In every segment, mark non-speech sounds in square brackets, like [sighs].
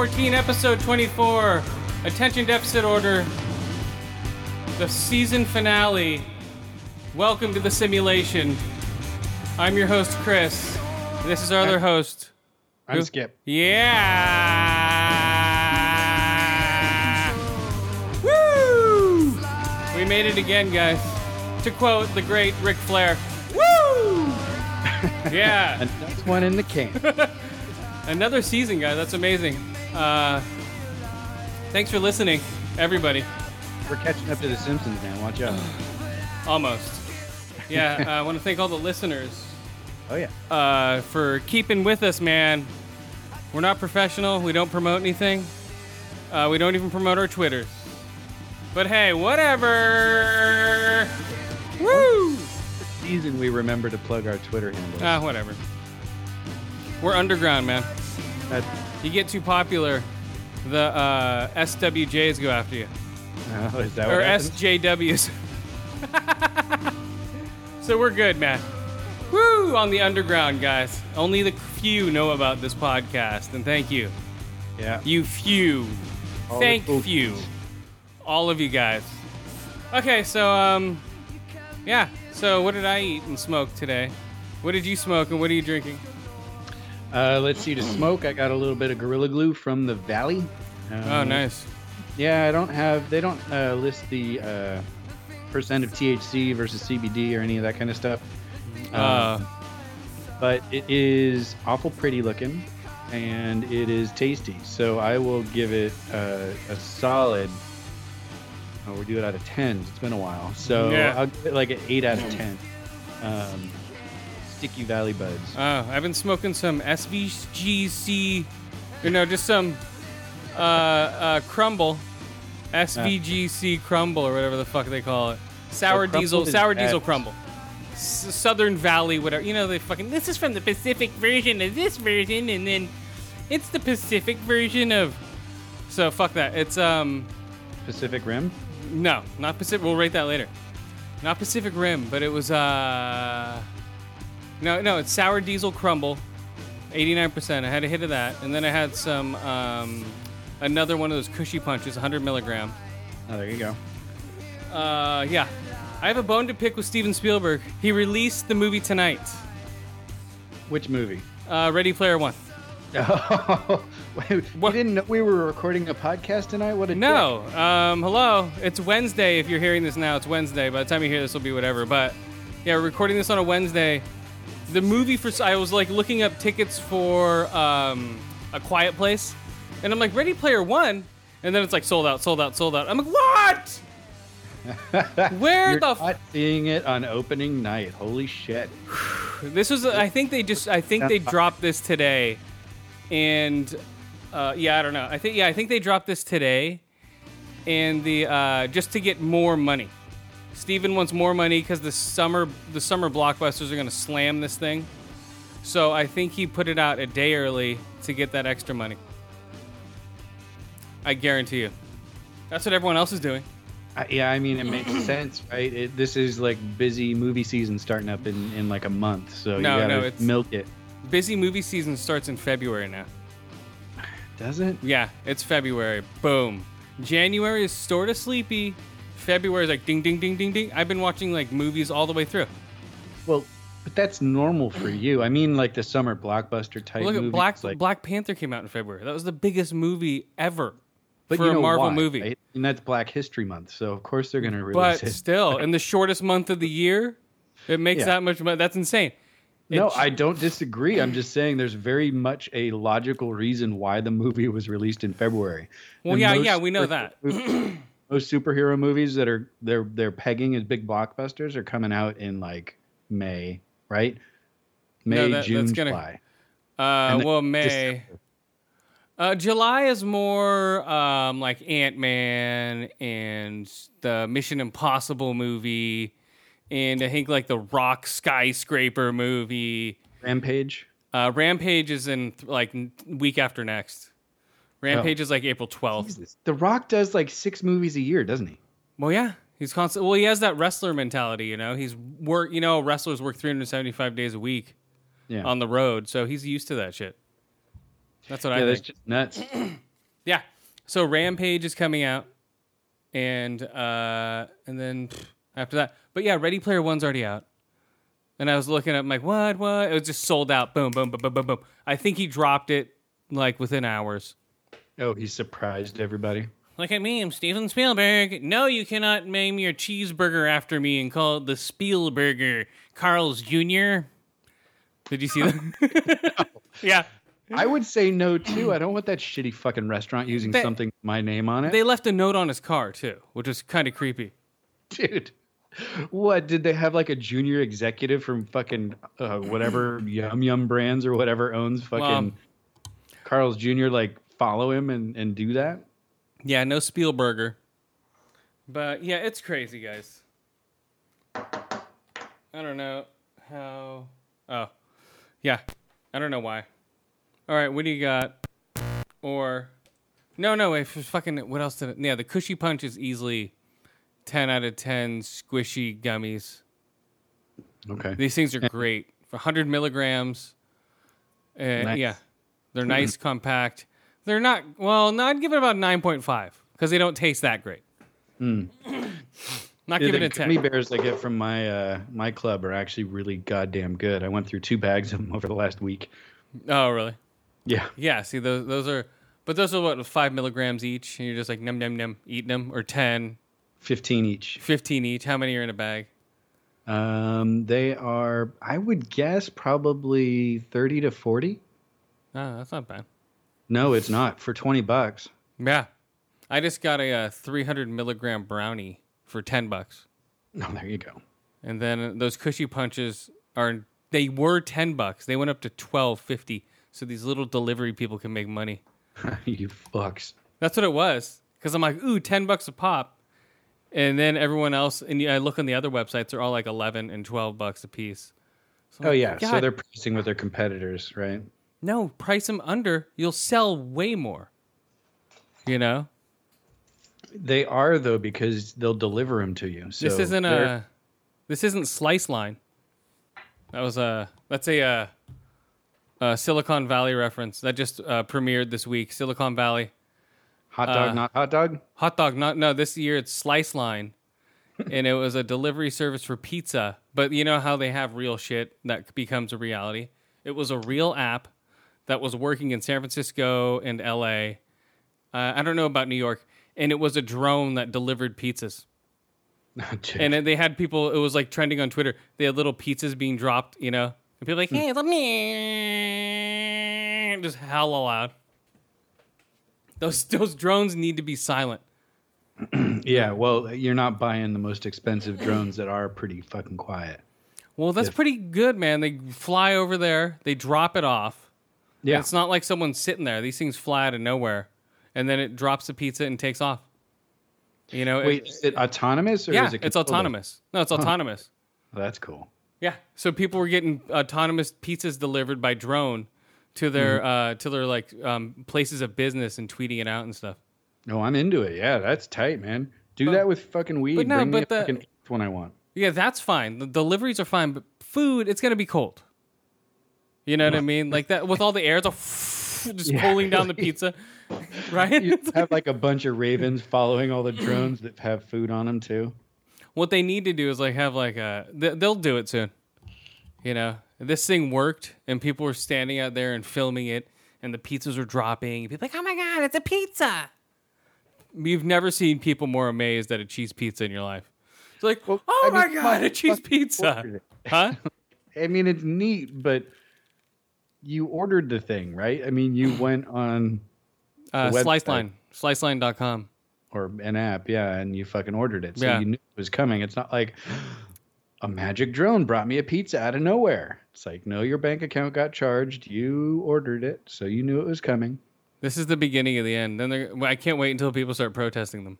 Fourteen, episode 24, Attention Deficit Order, the season finale. Welcome to the simulation. I'm your host, Chris. This is our other host. I'm who? Skip. Yeah! Woo! We made it again, guys. To quote the great Ric Flair, Woo! [laughs] Yeah. and that's one in the can. [laughs] Another season, guys. That's amazing. Uh, thanks for listening, everybody. We're catching up to The Simpsons now. Watch out. [sighs] Almost. Yeah, uh, I want to thank all the listeners Oh yeah. uh, for keeping with us, man. We're not professional. We don't promote anything. Uh, we don't even promote our Twitters. But hey, whatever. Woo! Season we remember to plug our Twitter handle. Ah, whatever. We're underground, man. That, You get too popular, the uh, SWJs go after you. oh, is that or? SJWs. [laughs] so we're good, man. Woo! On the underground, guys. Only the few know about this podcast, and thank you. Yeah. You few. All thank you. All of you guys. Okay, so, um, yeah. So, what did I eat and smoke today? What did you smoke, and what are you drinking? Uh, let's see. To smoke, I got a little bit of Gorilla Glue from the Valley. Um, Oh, nice. Yeah, I don't have. They don't uh, list the uh, percent of THC versus CBD or any of that kind of stuff. Uh, Um, but it is awful pretty looking, and it is tasty. So I will give it uh, a solid. Oh, we do it out of ten. It's been a while, so Yeah. I'll give it like an eight out of ten. Um, Sticky Valley Buds. Oh, I've been smoking some SVGC, you know, just some uh, uh, crumble, SVGC crumble or whatever the fuck they call it. Sour crumble diesel, sour diesel crumble. S- Southern Valley, whatever. You know, they fucking. This is from the Pacific version of this version, and then it's the Pacific version of. So fuck that. It's um Pacific Rim. no, not Pacific. We'll rate that later. Not Pacific Rim, but it was uh no no it's sour diesel crumble, eighty nine percent. I had a hit of that, and then I had some um another one of those cushy punches, hundred milligram. Oh, there you go. Uh yeah, I have a bone to pick with Steven Spielberg. He released the movie tonight. Which movie? Uh, Ready Player One. [laughs] Oh, you didn't know we were recording a podcast tonight? What a No, um, hello. It's Wednesday. If you're hearing this now, it's Wednesday. By the time you hear this, will be whatever. But yeah, we're recording this on a Wednesday. The movie for I was like looking up tickets for um, a Quiet Place, and I'm like Ready Player One, and then it's like sold out, sold out, sold out. I'm like, what? [laughs] Where You're the? F- seeing it on opening night. Holy shit! [sighs] this was. I think they just. I think they [laughs] dropped this today, and uh, yeah, I don't know. I think yeah, I think they dropped this today, and the uh, just to get more money. Steven wants more money because the summer the summer blockbusters are going to slam this thing. So I think he put it out a day early to get that extra money. I guarantee you. That's what everyone else is doing. Uh, yeah, I mean it makes [clears throat] sense, right? It, this is like busy movie season starting up in, in like a month, so No, you gotta no, milk it. Busy movie season starts in February now. Does it? Yeah, it's February. Boom. January is sort of sleepy. February is like ding, ding, ding, ding, ding. I've been watching like movies all the way through. Well, but that's normal for you. I mean, like the summer blockbuster type. Look at movies, Black like, Black Panther came out in February. That was the biggest movie ever but for you know a Marvel why, movie. right? and that's Black History Month, so of course they're gonna But release it. But still, [laughs] in the shortest month of the year, it makes Yeah. that much money. That's insane. No, It- I don't disagree. I'm just saying there's very much a logical reason why the movie was released in February. Well, And yeah, yeah, we know that. [clears throat] most superhero movies that are they're they're pegging as big blockbusters are coming out in like May, right? May, No, that- June, that's gonna- July. Uh, well, May. Uh, July is more um, like Ant Man and the Mission Impossible movie, and I think like the Rock skyscraper movie. Rampage. Uh, Rampage is in like week after next. Rampage is like April twelfth. Jesus. The Rock does like six movies a year, doesn't he? Well, yeah, he's constant. Well, he has that wrestler mentality. You know, he's work. You know, wrestlers work three hundred seventy five days a week Yeah. on the road, so he's used to that shit. That's what yeah, I that's think. just nuts. [clears throat] Yeah. So Rampage is coming out, and uh, and then pff, after that, but yeah, Ready Player One's already out. And I was looking at, I'm like, what, what? It was just sold out. Boom, boom, boom, boom, boom, boom. I think he dropped it like within hours. Oh, he surprised everybody. Look at me, I'm Steven Spielberg. No, you cannot name your cheeseburger after me and call it the Spielberger Carl's Jr. Did you see that? [laughs] [laughs] yeah. I would say no too. I don't want that shitty fucking restaurant using They- something with my name on it. They left a note on his car too, which was kind of creepy. Dude. What did they have like a junior executive from fucking uh, whatever Yum Yum Brands or whatever owns fucking Well- Carl's Jr. like follow him and, and do that? Yeah, no Spielberger. But yeah, it's crazy, guys. I don't know how. Oh, yeah, I don't know why. All right, what do you got? Or no, no, wait, f- fucking. What else did it? Yeah, the Cushy Punch is easily ten out of ten squishy gummies. Okay. These things are great for 100 milligrams. Uh, Nice. Yeah, they're nice, compact. They're not well. No, I'd give it about 9.5 because they don't taste that great. [coughs] Not Yeah, giving it a 10. gummy bears I get from my uh, my club are actually really goddamn good. I went through two bags of them [laughs] over the last week. Oh, really? Yeah. Yeah. See, those those are, but those are what five milligrams each, and you're just like num num num eating them, or 10, 15 each. 15 each. How many are in a bag? Um, they are, I would guess, probably 30 to 40. Oh, that's not bad. No, it's not. For 20 bucks. Yeah, I just got a, uh 300 milligram brownie for 10 bucks. No, there you go. And then those cushy punches are they were ten bucks. They went up to twelve fifty. So these little delivery people can make money. [laughs] you fucks. That's what it was. Because I'm like, ooh, ten bucks a pop. And then everyone else, and I look on the other websites, they're all like eleven and twelve bucks a piece. So Oh like, yeah, so they're pricing with their competitors, right? No price them under. You'll sell way more. You know, They are though because they'll deliver them to you. So this isn't a, this isn't Slice Line. That was a that's a, uh a Silicon Valley reference that just uh, premiered this week. Silicon Valley. hot dog, uh, not hot dog. Hot dog, not no. This year it's Slice Line, [laughs] and it was a delivery service for pizza. But you know how they have real shit that becomes a reality. It was a real app that was working in San Francisco and L.A. Uh, I don't know about New York, and it was a drone that delivered pizzas. [laughs] Dude. And they had people. It was like trending on Twitter. They had little pizzas being dropped, you know, and people like, "Hey, let me," [laughs] just hella loud. Those those drones need to be silent. [clears throat] yeah, well, you're not buying the most expensive drones that are pretty fucking quiet. Well, that's If- pretty good, man. They fly over there, they drop it off. Yeah, It's not like someone's sitting there. These things fly out of nowhere, and then it drops the pizza and takes off. You know, Wait, is it autonomous or yeah, is it it's autonomous. No, it's autonomous. That's cool. Yeah, so people were getting autonomous pizzas delivered by drone to their Mm-hmm. uh, to their like um, places of business and tweeting it out and stuff. No, I'm into it. Yeah, that's tight, man. Do that with fucking weed. but no, Bring me but a the- fucking one I want. Yeah, that's fine. The deliveries are fine, but food, it's gonna be cold. You know what I mean? Like that with all the air, it's a [laughs] just Yeah. pulling down the [laughs] pizza, right? You have like a bunch of ravens following all the drones that have food on them too. what they need to do is like have like a they- they'll do it soon. You know? This thing worked and people were standing out there and filming it and the pizzas were dropping people like oh my god it's a pizza! You've never seen people more amazed at a cheese pizza in your life. It's like oh I my mean, god a cheese pizza. huh? [laughs] I mean, it's neat, but you ordered the thing, right? I mean, you [clears throat] went on uh, The slice website. sliceline.com or an app, yeah, and you fucking ordered it, so Yeah. you knew it was coming. It's not like a magic drone brought me a pizza out of nowhere. It's like, no, your bank account got charged. You ordered it, so you knew it was coming. This is the beginning of the end. Then I can't wait until people start protesting them.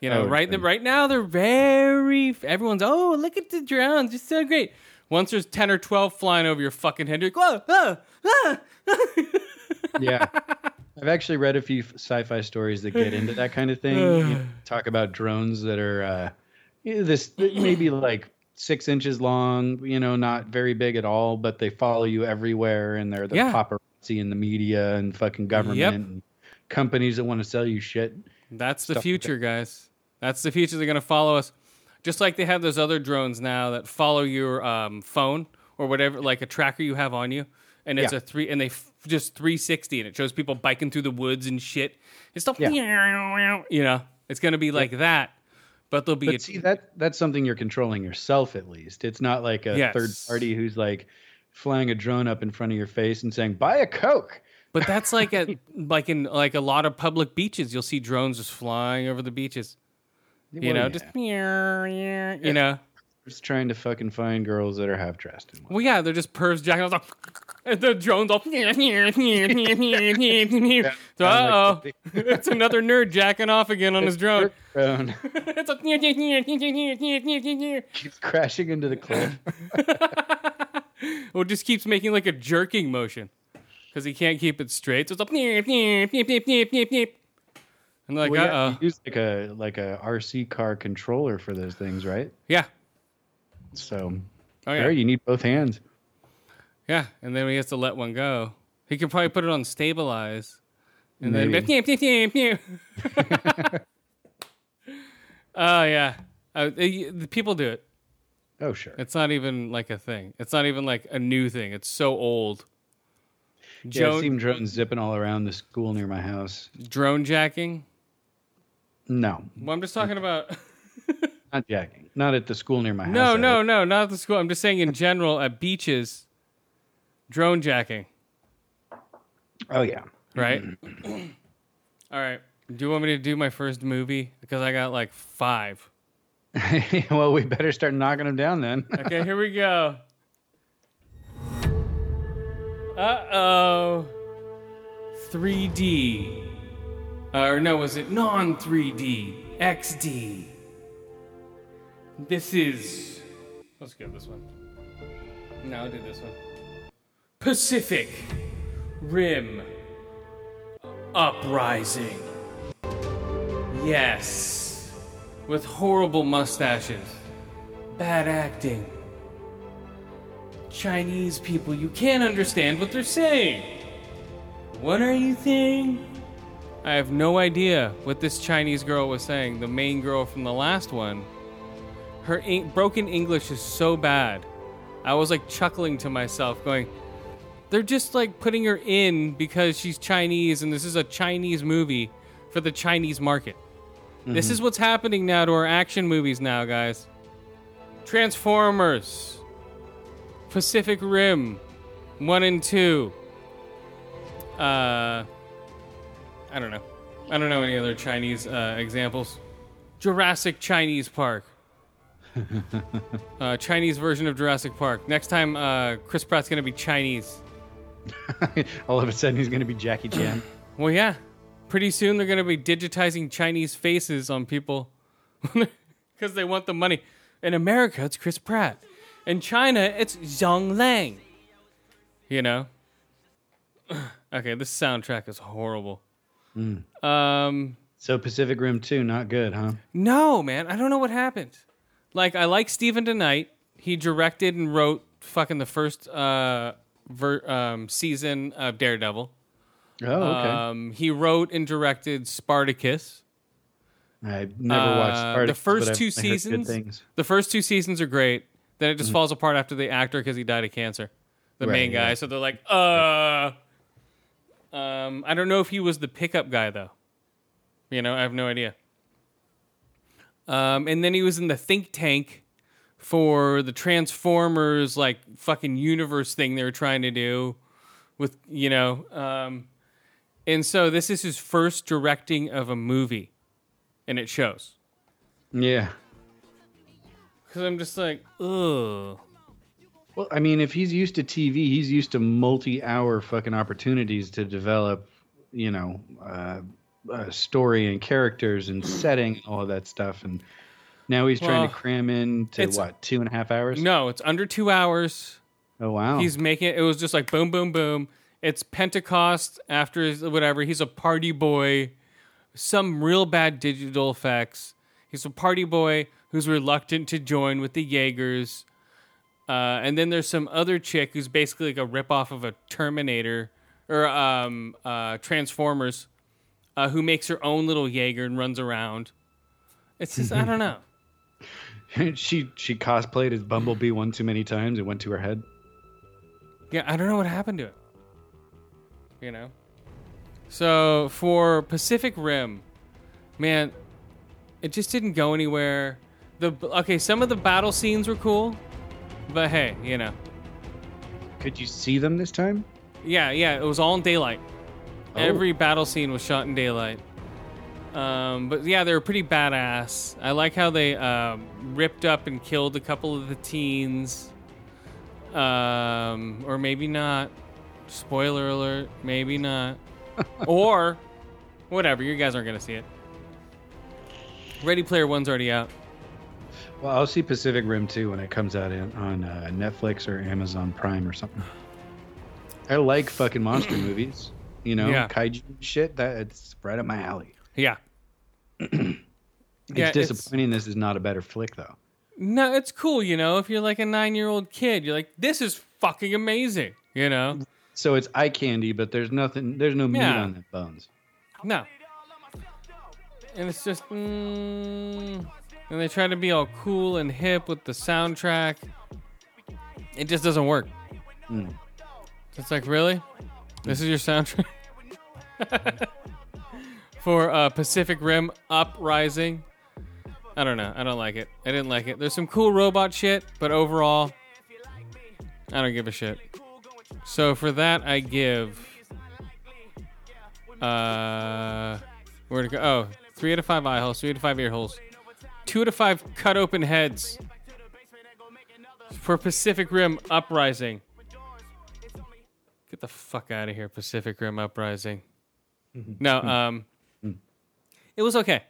You know, Oh, right right now they're very. Everyone's oh look at the drones, it's so great. Once there's ten or twelve flying over your fucking head, you're like whoa, ah, ah. [laughs] Yeah. I've actually read a few sci-fi stories that get into that kind of thing. You know, [sighs] talk about drones that are uh, this maybe like six inches long, you know, not very big at all, but they follow you everywhere, and they're the Yeah. paparazzi in the media and fucking government Yep. and companies that want to sell you shit. That's the Stuff like future, guys. That's the future. They're gonna follow us, just like they have those other drones now that follow your um, phone or whatever, like a tracker you have on you, and it's Yeah. a three, and they f- just 360, and it shows people biking through the woods and shit. It's stuff, Yeah. you know, it's gonna be like that, but there'll be But a, see that that's something you're controlling yourself at least. It's not like a Yes. third party who's like flying a drone up in front of your face and saying, "Buy a Coke." But that's like at [laughs] like in like a lot of public beaches, you'll see drones just flying over the beaches. You Well, know, yeah. just you know. just trying to fucking find girls that are half dressed. Well, yeah, they're just pervs jacking off. And the drones all. so, uh oh, it's another nerd jacking off again on his drone. drone It's a- keeps crashing into the cliff. Well, it just keeps making like a jerking motion because he can't keep it straight. So it's like. And like, well, uh yeah, you use like a like a RC car controller for those things, right? Yeah. So Oh, yeah. there, you need both hands. Yeah, and then he has to let one go. He could probably put it on stabilize, and then Maybe. [laughs] oh yeah, uh, the the people do it. Oh sure. It's not even like a thing. It's not even like a new thing. It's so old. Yeah, I've seen drones zipping all around the school near my house. drone jacking. No, Well, I'm just talking about. [laughs] not jacking. Not at the school near my house. no, no, live. no, not at the school. I'm just saying in [laughs] general at beaches. Drone jacking, Oh yeah. right? [clears throat] All right. Do you want me to do my first movie? Because I got like five. [laughs] well, we better start knocking them down then. Okay, here we go. Uh oh. 3D. Uh, or no, was it non 3D? XD. This is. Let's go this one. No, I'll do this one. Pacific Rim Uprising. Yes. With horrible mustaches, bad acting. Chinese people, you can't understand what they're saying. What are you saying? I have no idea what this Chinese girl was saying. The main girl from the last one. Her en- broken English is so bad. I was like chuckling to myself, going, they're just like putting her in because she's Chinese and this is a Chinese movie for the Chinese market. This is what's happening now to our action movies now, guys. Transformers, Pacific Rim, 1 and 2. Uh I don't know. I don't know any other Chinese uh, examples. Jurassic Chinese Park. [laughs] uh, Chinese version of Jurassic Park. Next time, uh, Chris Pratt's gonna be Chinese. [laughs] all of a sudden, he's going to be Jackie Chan. [clears throat] Well, yeah. Pretty soon they're going to be digitizing Chinese faces on people [laughs] because they want the money. In America, it's Chris Pratt. In China, it's Zhang Lang. You know? [clears throat] okay, this soundtrack is horrible. Um, so Pacific Rim 2, not good, huh? no, man, I don't know what happened. Like, I like Stephen DeKnight. He directed and wrote fucking the first uh, ver- um, season of Daredevil. Oh, okay. Um, he wrote and directed Spartacus. I've never watched Uh, Spartacus, the first two I seasons. The first two seasons are great. Then it just falls apart after the actor because he died of cancer, the Right, main guy. yeah. So they're like, uh. Um, I don't know if he was the pickup guy though. You know, I have no idea. Um, and then he was in the think tank for the Transformers like fucking universe thing they were trying to do with you know. Um, and so this is his first directing of a movie, and it shows. Yeah. because I'm just like, ugh. Well, I mean, if he's used to TV, he's used to multi-hour fucking opportunities to develop, you know, uh, uh, story and characters and [clears throat] setting and all of that stuff. And now he's trying Well, to cram in to what two and a half hours? No, it's under two hours. Oh wow. He's making it. It was just like boom, boom, boom. It's Pentecost after whatever. He's a party boy. Some real bad digital effects. He's a party boy who's reluctant to join with the Jaegers. Uh, and then there's some other chick who's basically like a ripoff of a Terminator or um, uh, Transformers, uh, who makes her own little Jaeger and runs around. It's just I don't know. [laughs] [laughs] she she cosplayed as Bumblebee one too many times. It went to her head. Yeah, I don't know what happened to it. You know? So for Pacific Rim, man, it just didn't go anywhere. The okay, some of the battle scenes were cool, but hey, you know. Could you see them this time? Yeah, yeah, it was all in daylight. Oh. Every battle scene was shot in daylight. Um, but yeah, they were pretty badass. I like how they um, ripped up and killed a couple of the teens. Um, or maybe not. Spoiler alert, maybe not. [laughs] or whatever, you guys aren't going to see it. Ready Player One's already out. Well, I'll see Pacific Rim 2 when it comes out in, on uh, Netflix or Amazon Prime or something. I like fucking monster [clears throat] movies. You know, Yeah. kaiju shit. That it's right up my alley. Yeah. [clears throat] It's Yeah, it's- disappointing. This is not a better flick though. No, it's cool, you know. If you're like a nine year old kid, you're like, this is fucking amazing, you know? So it's eye candy, but there's nothing. There's no meat Yeah. on the bones. No. And it's just, mm, and they try to be all cool and hip with the soundtrack. It just doesn't work. Mm. It's like, really? This is your soundtrack? [laughs] For uh, Pacific Rim Uprising? I don't know. I don't like it. I didn't like it. There's some cool robot shit, but overall, I don't give a shit. So for that, I give. Uh, where to go? Oh, three out of five eye holes, three out of five ear holes, two out of five cut open heads. For Pacific Rim Uprising. Get the fuck out of here, Pacific Rim Uprising. [laughs] No, um, it was okay.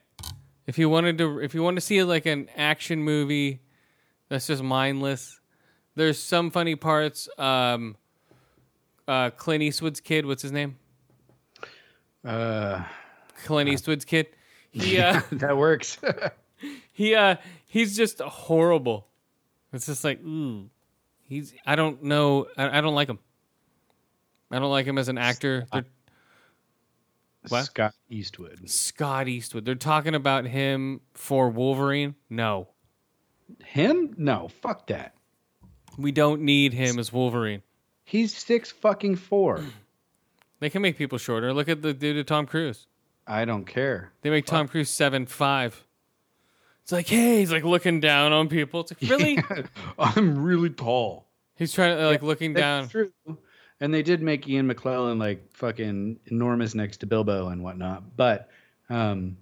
If you wanted to, if you want to see like an action movie that's just mindless, there's some funny parts. Um, uh, Clint Eastwood's kid, what's his name? Uh, Clint Eastwood's kid. He [laughs] uh, that works. [laughs] [laughs] he uh, he's just horrible. It's just like, ooh, he's. I don't know. I, I don't like him. I don't like him as an actor. They're- What? Scott Eastwood. Scott Eastwood. They're talking about him for Wolverine. No, Him? No, fuck that. we don't need him as Wolverine. He's six fucking four. [clears throat] They can make people shorter. Look at the dude Tom Cruise. I don't care. They make Tom Cruise seven five. It's like, hey, he's like looking down on people. It's like, [laughs] really? I'm really tall. he's trying to like looking down. That's true. And they did make Ian McKellen like fucking enormous next to Bilbo and whatnot, but um,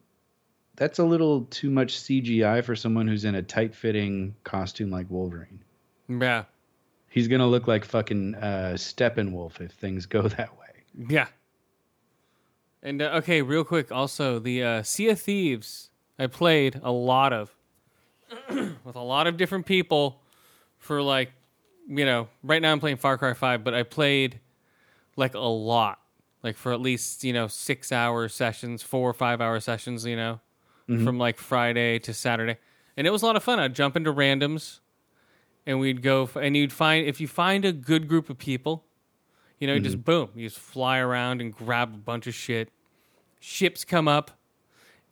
that's a little too much CGI for someone who's in a tight-fitting costume like Wolverine. Yeah, He's gonna look like fucking uh, Steppenwolf if things go [laughs] that way. yeah. And uh, okay, real quick, also the uh, Sea of Thieves. I played a lot of [clears throat] with a lot of different people for like, you know, right now I'm playing Far Cry Five, but I played like a lot, like for at least you know six hour sessions, four or five hour sessions, you know, mm-hmm. from like Friday to Saturday, and it was a lot of fun. I'd jump into randoms, and we'd go, f- and you'd find if you find a good group of people, you know, just mm-hmm. boom, you just fly around and grab a bunch of shit. Ships come up,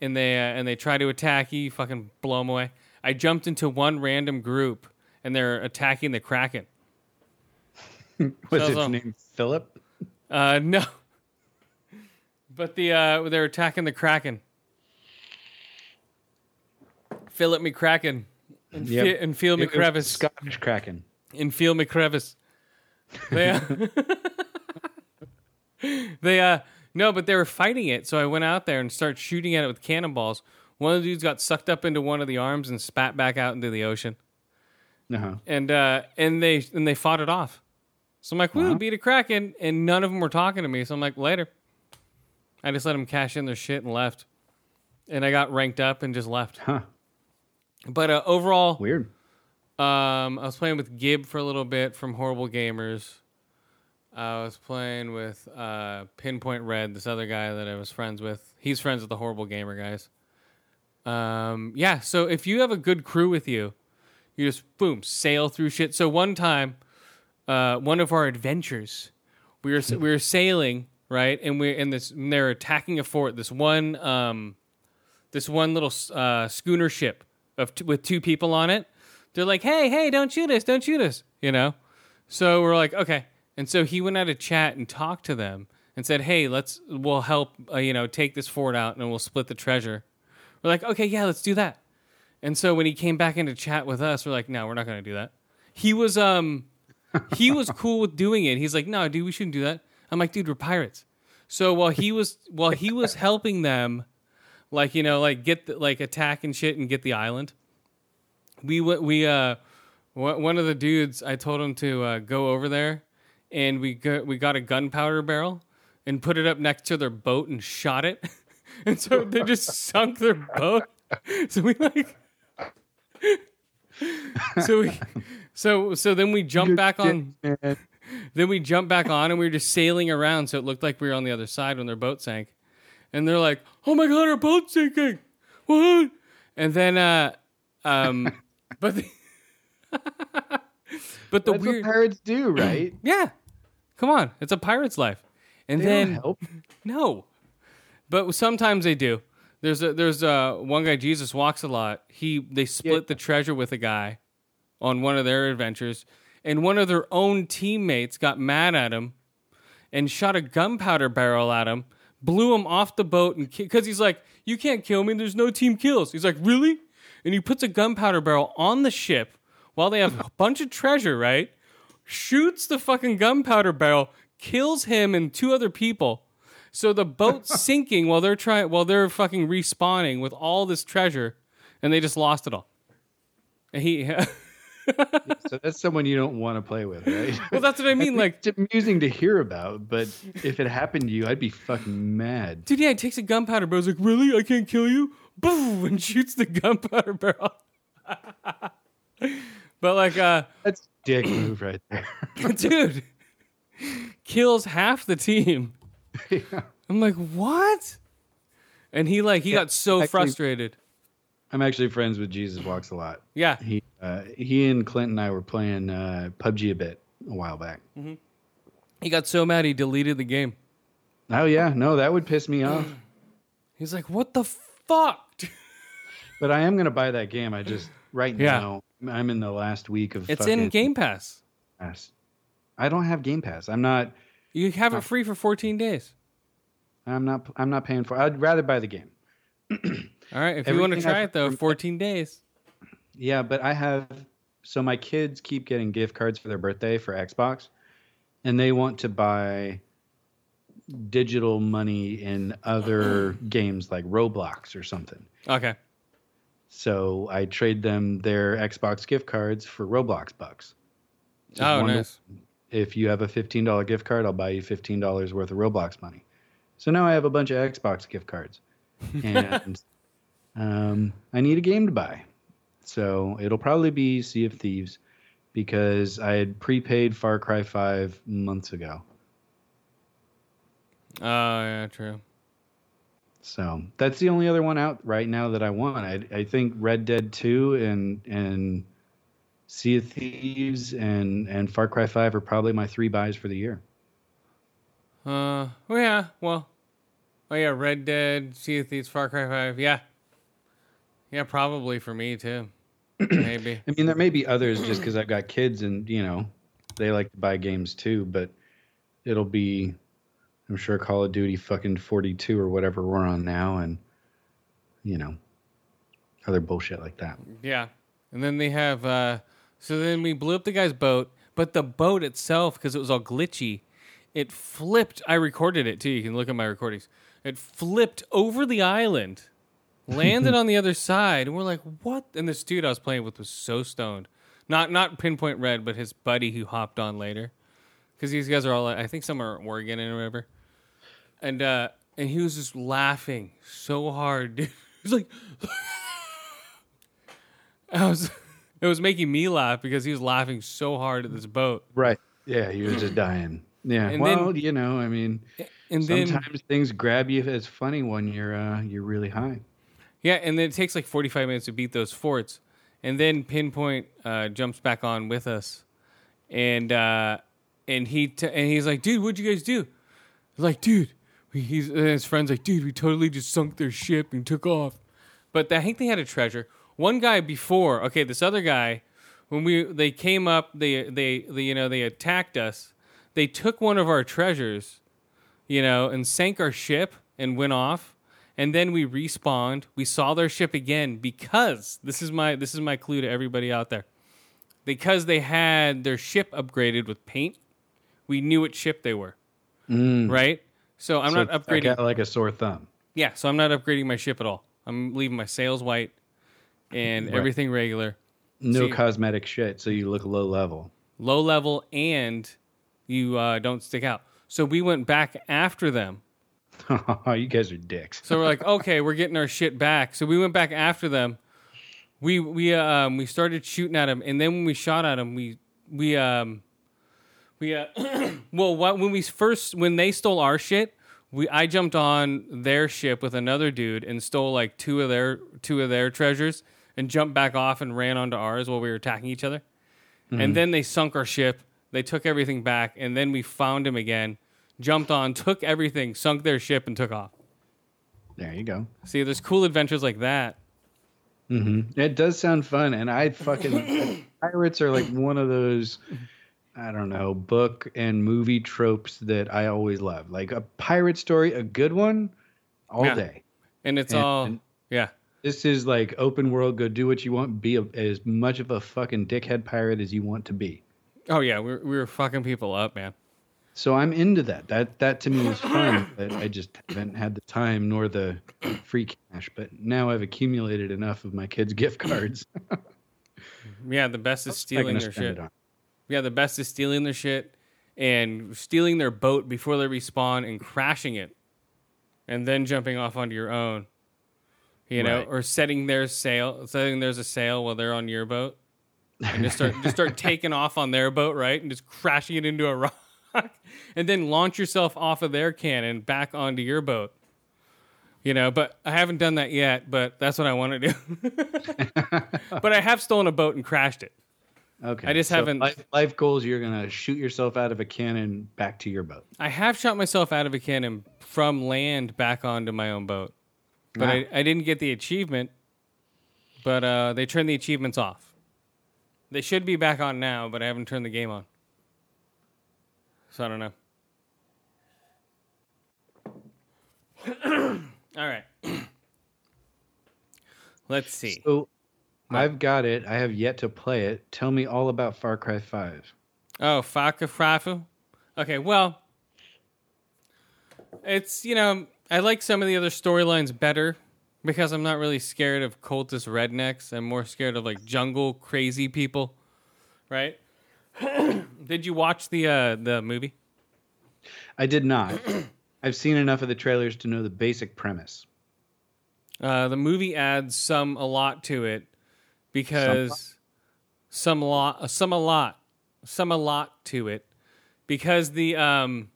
and they uh, and they try to attack you. You fucking blow them away. I jumped into one random group, and they're attacking the Kraken. [laughs] Was So- his name Philip? Uh, [laughs] no. But the uh, they're attacking the Kraken. Philip McCracken and, Yep. Fe- and Phil It was McCrevis Scottish Kraken. and Phil McCrevis. They, uh, [laughs] they uh no, but they were fighting it, so I went out there and started shooting at it with cannonballs. One of the dudes got sucked up into one of the arms and spat back out into the ocean. Uh-huh. and uh, and they and they fought it off. So I'm like, "Woo, Wow. beat a Kraken," and none of them were talking to me. So I'm like, "Later." I just let them cash in their shit and left, and I got ranked up and just left. Huh. But uh, overall, Weird. um, I was playing with Gib for a little bit from Horrible Gamers. I was playing with uh, Pinpoint Red, this other guy that I was friends with. He's friends with the Horrible Gamer guys. Um, yeah, so if you have a good crew with you, you just boom sail through shit. So one time, uh, one of our adventures, we were we were sailing right, and we and this and they're attacking a fort. This one um, this one little uh, schooner ship of t- with two people on it. They're like, "Hey, hey, don't shoot us! Don't shoot us!" You know. So we're like, "Okay." And so he went out to chat and talked to them and said, "Hey, let's we'll help uh, you know take this fort out and we'll split the treasure." We're like, "Okay, yeah, let's do that." And so when he came back into chat with us, we're like, "No, we're not going to do that." He was um [laughs] he was cool with doing it. He's like, "No, dude, we shouldn't do that." I'm like, "Dude, we're pirates." So while he was while he was helping them like you know like get the, like attack and shit and get the island we went we uh one one of the dudes i told him to uh, go over there and we got we got a gunpowder barrel and put it up next to their boat and shot it [laughs] and so they just sunk their boat [laughs] so we like [laughs] so we so so then we jumped back on then we jumped back on and we were just sailing around so it looked like we were on the other side when their boat sank. And they're like, "Oh my god, our boat's sinking!" What? And then, uh, um, but the, but the That's weird, what pirates do, right? [clears throat] yeah, come on, it's a pirate's life. And They then don't help. no, but sometimes they do. There's a there's a one guy Jesus walks a lot. He they split the treasure with a guy on one of their adventures, and one of their own teammates got mad at him and shot a gunpowder barrel at him, blew him off the boat, and because he's like, "You can't kill me. There's no team kills." He's like, "Really?" And he puts a gunpowder barrel on the ship while they have a bunch of treasure, right? Shoots the fucking gunpowder barrel, kills him and two other people. So the boat's [laughs] sinking while they're trying while they're fucking respawning with all this treasure, and they just lost it all. And he, [laughs] So that's someone you don't want to play with, right? [laughs] well, that's what I mean. Like, it's amusing to hear about, but if it happened to you, I'd be fucking mad. dude, yeah, he takes a gunpowder barrel. He's like, really? I can't kill you? Boom! And shoots the gunpowder barrel. But like, uh, That's dick [clears throat] move right there. [laughs] dude, kills half the team. [laughs] Yeah. I'm like, what? And he like he Yeah, got so actually- frustrated. I'm actually friends with Jesus Walks a lot. Yeah, He uh, he and Clint and I were playing uh, PUBG a bit a while back. he got so mad he deleted the game. Oh yeah, no, that would piss me off. [gasps] He's like, what the fuck? [laughs] But I am gonna buy that game. I just right Yeah. now I'm in the last week of. It's in Game Pass. Pass. I don't have Game Pass. I'm not. You have it free for 14 days. I'm not. I'm not paying for. I'd rather buy the game. [clears throat] All right, if you want to try I've it though, 14 days. Yeah, but I have. So my kids keep getting gift cards for their birthday for Xbox, and they want to buy digital money in other [clears throat] games like Roblox or something. Okay. So I trade them their Xbox gift cards for Roblox bucks. Just Oh, nice. If you have a fifteen dollar gift card, I'll buy you fifteen dollars worth of Roblox money. So now I have a bunch of Xbox gift cards, [laughs] and um, I need a game to buy. So it'll probably be Sea of Thieves because I had prepaid Far Cry Five months ago. Oh, yeah, true. So that's the only other one out right now that I want. I, I think Red Dead Two and and Sea of Thieves and and Far Cry Five are probably my three buys for the year. Uh, well, yeah, well, oh yeah, Red Dead, Sea of Thieves, Far Cry 5. Yeah. Yeah, probably for me too. [clears throat] Maybe. I mean, there may be others just because I've got kids and you know they like to buy games too, but it'll be, I'm sure Call of Duty fucking 42 or whatever we're on now, and you know other bullshit like that. Yeah. And then they have uh so then we blew up the guy's boat, but the boat itself because it was all glitchy, it flipped. I recorded it too. You can look at my recordings. It flipped over the island, [laughs] landed on the other side, and we're like, "What?" And this dude I was playing with was so stoned. Not not Pinpoint Red, but his buddy who hopped on later. Because these guys are all, I think some are Oregon and whatever. And uh, and he was just laughing so hard. Dude. [laughs] He's like, [laughs] I was, it was making me laugh because he was laughing so hard at this boat. Right. Yeah, he was just dying. Yeah. And well, then- you know, I mean, And then sometimes things grab you as funny when you're uh, you're really high. Yeah, and then it takes like 45 minutes to beat those forts. And then Pinpoint uh, jumps back on with us. And uh, and he t- and he's like, "Dude, what'd you guys do?" Like, "Dude, he's and his friends like, "Dude, we totally just sunk their ship and took off." But I think they had a treasure. One guy before, okay, this other guy when we they came up, they they, they you know, they attacked us. They took one of our treasures you know, and sank our ship and went off. And then we respawned. We saw their ship again because this is my this is my clue to everybody out there. Because they had their ship upgraded with paint, we knew what ship they were. Mm. Right? So I'm So not I upgrading. got like a sore thumb. Yeah, so I'm not upgrading my ship at all. I'm leaving my sails white and Right. everything regular. No See- cosmetic shit, so you look low level. low level and you uh, don't stick out. So we went back after them [laughs] you guys are dicks. So we're like, okay, we're getting our shit back. So we went back after them. We we um we started shooting at them, and then when we shot at them, we we um we uh [clears throat] well what, when we first when they stole our shit, we I jumped on their ship with another dude and stole like two of their two of their treasures and jumped back off and ran onto ours while we were attacking each other. And then they sunk our ship. They took everything back, and then we found him again. Jumped on, took everything, sunk their ship, and took off. There you go. See, there's cool adventures like that. It does sound fun, and I fucking [coughs] pirates are like one of those. I don't know, book and movie tropes that I always love. Like a pirate story, a good one, all Yeah. day. And it's And- all, and- yeah. This is like open world, go do what you want, be a, as much of a fucking dickhead pirate as you want to be. Oh, yeah. We were, we were fucking people up, man. So I'm into that. That that to me is fun, but I just haven't had the time nor the free cash. But now I've accumulated enough of my kids' gift cards. [laughs] Yeah, the best is stealing their spend shit. Yeah, the best is stealing their shit and stealing their boat before they respawn and crashing it and then jumping off onto your own. You know, Right. or setting their sail, setting there's a sail while they're on your boat. And just start just start [laughs] taking off on their boat, right? And just crashing it into a rock. [laughs] and then launch yourself off of their cannon back onto your boat. You know, but I haven't done that yet, but that's what I want to do. [laughs] but I have stolen a boat and crashed it. Okay. I just so haven't- Life, life goals. You're gonna shoot yourself out of a cannon back to your boat. I have shot myself out of a cannon from land back onto my own boat, but Wow. I, I didn't get the achievement. But uh, they turned the achievements off. They should be back on now, but I haven't turned the game on. So I don't know. [clears throat] All right. [clears throat] Let's see. So I've got it. I have yet to play it. Tell me all about Far Cry Five. Oh, Faka Frafu. Okay, well, it's you know I like some of the other storylines better because I'm not really scared of cultist rednecks. I'm more scared of like jungle crazy people, right? [coughs] Did you watch the uh, the movie? I did not. [clears throat] I've seen enough of the trailers to know the basic premise. Uh, the movie adds some a lot to it because some lot some a lot some a lot to it because the um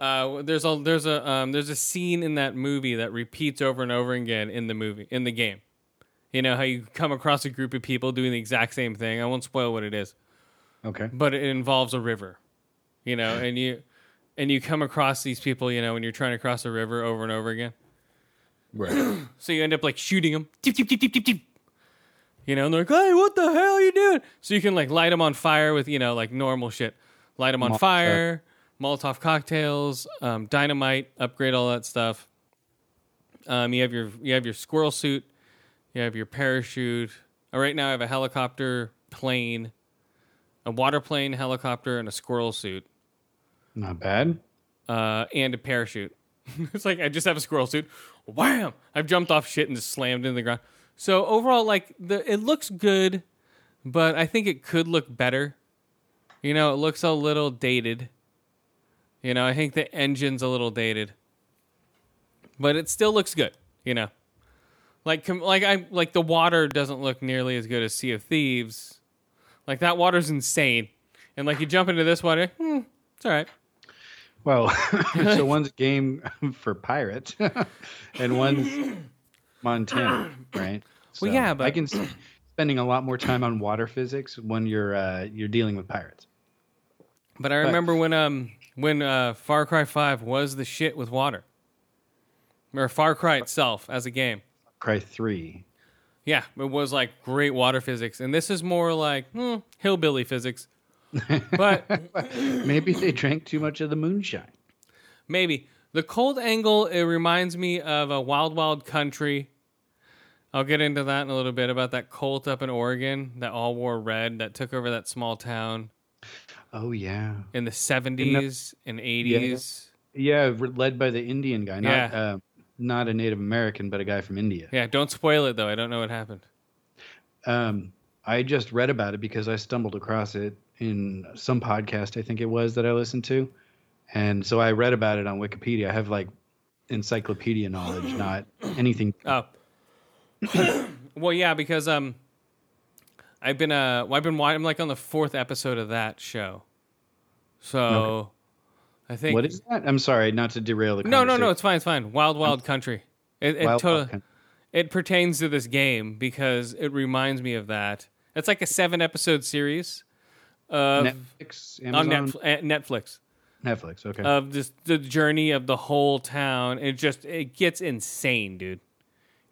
uh there's a there's a um there's a scene in that movie that repeats over and over again in the movie in the game. You know how you come across a group of people doing the exact same thing. I won't spoil what it is Okay. but it involves a river, you know, and you and you come across these people, you know, when you're trying to cross a river over and over again. Right. [clears throat] So you end up like shooting them, you know, and they're like, "Hey, what the hell are you doing?" So you can like light them on fire with you know like normal shit, light them on Molotov. fire, Molotov cocktails, um, dynamite, upgrade all that stuff. Um, you have your you have your squirrel suit, you have your parachute. Uh, right now, I have a helicopter, plane, a water plane, helicopter, and a squirrel suit, Not bad. uh, and a parachute. [laughs] it's like I just have a squirrel suit. Wham! I've jumped off shit and just slammed into the ground. So overall, like the it looks good. but I think it could look better. You know, it looks a little dated. You know, I think the engine's a little dated, but it still looks good. You know, like com- like I like the water doesn't look nearly as good as Sea of Thieves. Like that water's insane, and like you jump into this water, hmm, it's all right. Well, [laughs] so [laughs] one's a game [laughs] for pirates, and one's Montana, right? So Well, yeah, but- I can see spending a lot more time on water physics when you're uh, you're dealing with pirates. But I remember when um when uh, Far Cry Five was the shit with water, or Far Cry itself as a game. Cry three. Yeah, it was like great water physics, and this is more like hmm, hillbilly physics. But [laughs] Maybe they drank too much of the moonshine. maybe the cold angle it reminds me of a Wild Wild Country. I'll get into that in a little bit about that cult up in Oregon that all wore red that took over that small town Oh yeah, in the seventies and eighties. yeah, led by the Indian guy, not Yeah. uh, not a Native American, but a guy from India. Yeah, don't spoil it though. I don't know what happened. Um, I just read about it because I stumbled across it in some podcast, I think it was that I listened to, and so I read about it on Wikipedia. I have like encyclopedia knowledge, [clears throat] not anything. Oh. [coughs] well, yeah, because um, I've been uh, well, I've been wa- I'm like on the fourth episode of that show, so I think What is that? I'm sorry, not to derail the. Question. No, no, no, it's fine, it's fine. Wild Wild Country. It it, Wild tot- Wild it pertains to this game because it reminds me of that. It's like a seven episode series of Netflix, on Amazon, Netf- uh, Netflix Netflix. Okay. of just the journey of the whole town. It just it gets insane, dude.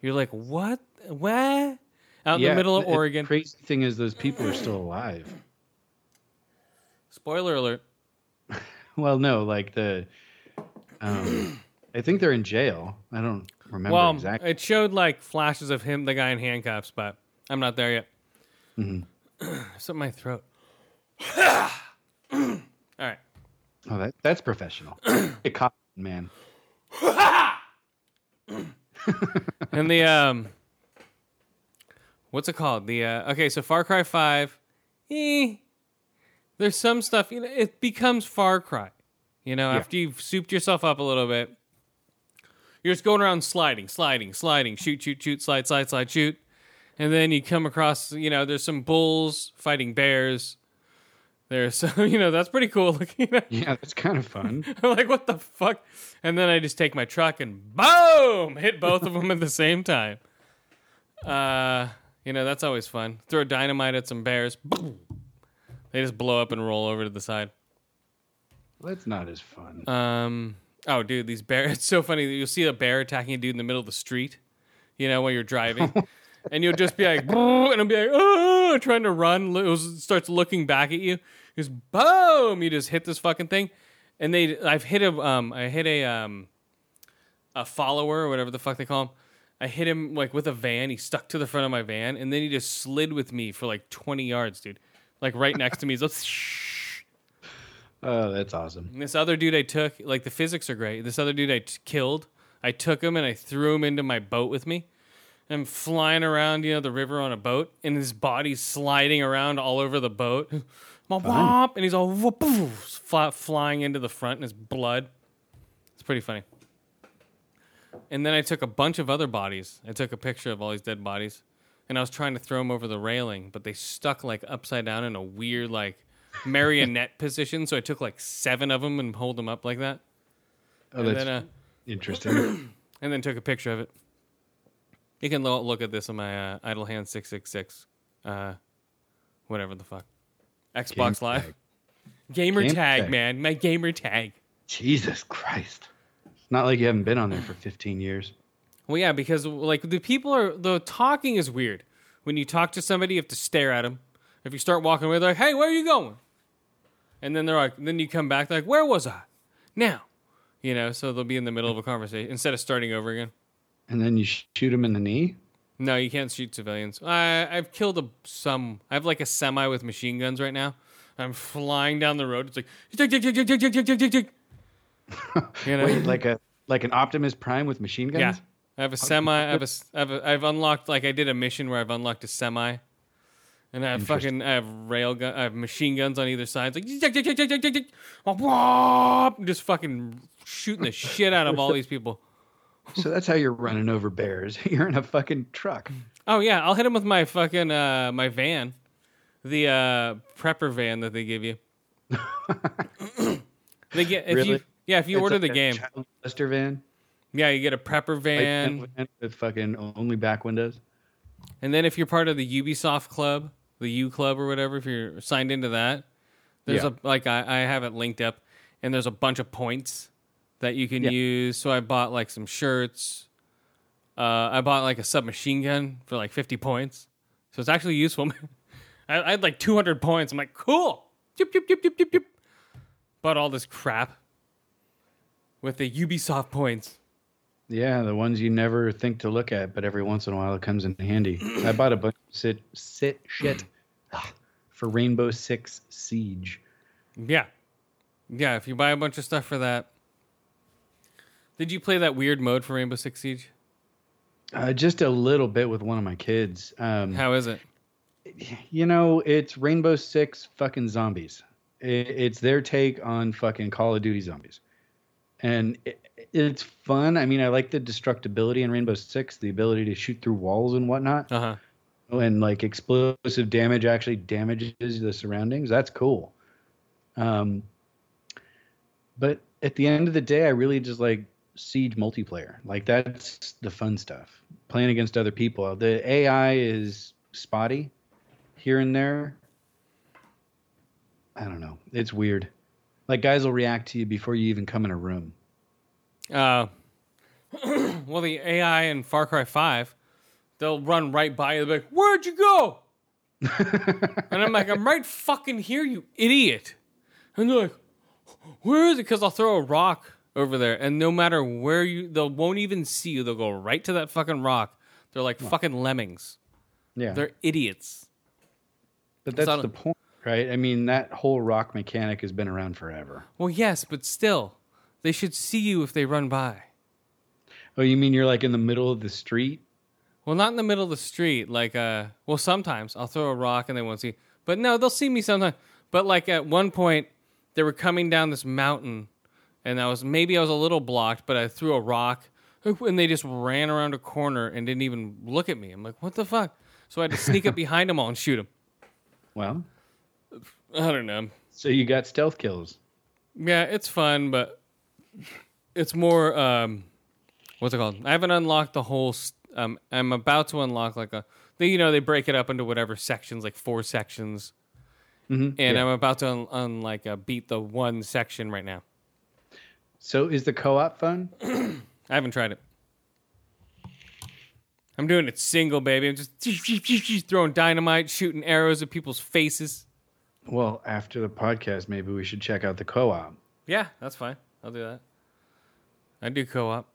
You're like, what? What? Out in the middle of the- the Oregon. crazy thing is, those people are still alive. Spoiler alert. [laughs] Well, no, like the. Um, I think they're in jail. I don't remember well, exactly. it showed like flashes of him, the guy in handcuffs, but I'm not there yet. Mm-hmm. [clears throat] Something in my throat. All right. Oh, that that's professional. [clears throat] Get caught, man. [laughs] And the um, what's it called? The uh, okay, so Far Cry Five. Eh, there's some stuff. You know, it becomes Far Cry. You know, Yeah. after you've souped yourself up a little bit, you're just going around sliding, sliding, sliding, shoot, shoot, shoot, slide, slide, slide, shoot, and then you come across. You know, there's some bulls fighting bears. There's [laughs] So, you know, that's pretty cool [laughs] looking. Yeah, that's kind of fun. [laughs] I'm like, what the fuck? And then I just take my truck and boom, hit both of them at the same time. Uh, you know, that's always fun. Throw dynamite at some bears. Boom. They just blow up and roll over to the side. That's not as fun. Um, oh, dude, these bears. It's so funny. You'll see a bear attacking a dude in the middle of the street, you know, while you're driving. And you'll just be like, and I'll be like, oh, trying to run. It was- starts looking back at you. Just boom, you just hit this fucking thing. And they, I've hit a, um, I hit a, um, a follower or whatever the fuck they call him. I hit him like with a van. He stuck to the front of my van, and then he just slid with me for like 20 yards, dude. Like right next to me. He's like, [laughs] Oh, that's awesome. and this other dude I took, like the physics are great. This other dude I t- killed, I took him and I threw him into my boat with me. I'm flying around, you know, the river on a boat, and his body's sliding around all over the boat. [laughs] Womp, and he's all whoop, whoop, fly, flying into the front and his blood. It's pretty funny. And then I took a bunch of other bodies. I took a picture of all these dead bodies, and I was trying to throw them over the railing, but they stuck like upside down in a weird like marionette [laughs] position. So I took like seven of them and hold them up like that, Oh, and that's then uh, interesting. [clears throat] and then took a picture of it. You can lo- look at this on my uh, idle hand six six six, uh, whatever the fuck, Xbox Game Live tag. gamer Game tag, tag. man, my gamer tag. Jesus Christ. It's not like you haven't been on there for 15 years. Well, yeah, because like the people are the talking is weird. When you talk to somebody, you have to stare at them. If you start walking away, they're like, "Hey, where are you going?" And then they're like, then you come back, they're like, "Where was I?" Now, you know, so they'll be in the middle of a conversation instead of starting over again. And then you shoot him in the knee? No, you can't shoot civilians. I I've killed a, some. I have like a semi with machine guns right now. I'm flying down the road. It's like tick, tick, tick, tick, tick, tick, tick, tick, tick, tick. You know? Wait, like a like an Optimus Prime with machine guns? yeah. I have a semi. I have a. I have a. I've unlocked like I did a mission where I've unlocked a semi, And I have fucking I have rail gun, I have machine guns on either side. It's like just fucking shooting the shit out of all these people. So that's how you're running over bears. [laughs] You're in a fucking truck. Oh yeah, I'll hit him with my fucking uh my van, the uh prepper van that they give you. [laughs] they get if you Really? yeah if you It's order like the game child molester van. yeah you get a prepper van van with fucking only back windows. and then if you're part of the Ubisoft club the U club or whatever if you're signed into that there's Yeah. a like I, I have it linked up and there's a bunch of points that you can Yeah. use so I bought like some shirts uh, I bought like a submachine gun for like 50 points so it's actually useful [laughs] I, I had like 200 points I'm like cool Yip, yip, yip, yip, yip, yip. bought all this crap with the Ubisoft points Yeah, the ones you never think to look at, but every once in a while it comes in handy. [clears throat] I bought a bunch of sit sit shit for Rainbow Six Siege. Yeah. Yeah, if you buy a bunch of stuff for that. Did you play that weird mode for Rainbow Six Siege? Uh, just a little bit with one of my kids. Um, How is it? you know, it's Rainbow Six fucking zombies. It, it's their take on fucking Call of Duty zombies, and it, it's fun. I mean, I like the destructibility in Rainbow Six, the ability to shoot through walls and whatnot, Uh huh. and like explosive damage actually damages the surroundings. That's cool. Um, but at the end of the day, I really just like siege multiplayer. Like that's the fun stuff. Playing against other people. The AI is spotty here and there. I don't know. It's weird. Like guys will react to you before you even come in a room. Uh, [clears throat] well, the AI in Far Cry 5, they'll run right by you. They'll be like, Where'd you go? [laughs] and I'm like, I'm right fucking here, you idiot. And they're like, Where is it? Because I'll throw a rock over there, and no matter where you, they won't even see you. They'll go right to that fucking rock. They're like fucking lemmings. Yeah. They're idiots. but that's the point, right? I mean, that whole rock mechanic has been around forever. Well, yes, but still, they should see you if they run by. Oh, you mean you're like in the middle of the street? Well, not in the middle of the street. Like, uh, well, sometimes I'll throw a rock and they won't see. But no, they'll see me sometimes. But like at one point, they were coming down this mountain, and I was maybe I was a little blocked, but I threw a rock, [laughs] and they just ran around a corner and didn't even look at me. I'm like, what the fuck? So I had to sneak up [laughs] behind them all and shoot them. Well, I don't know. so you got stealth kills. Yeah, it's fun, but it's more um, what's it called? I haven't unlocked the whole. s- Um, I'm about to unlock like a. They, you know, they break it up into whatever sections, like four sections, Mm-hmm. and I'm about to un, un like uh, beat the one section right now. So is the co-op fun? [clears throat] I haven't tried it. I'm doing it single, baby. I'm just throwing dynamite, shooting arrows at people's faces. Well, after the podcast, maybe we should check out the co-op. Yeah, that's fine. I'll do that. I do co-op.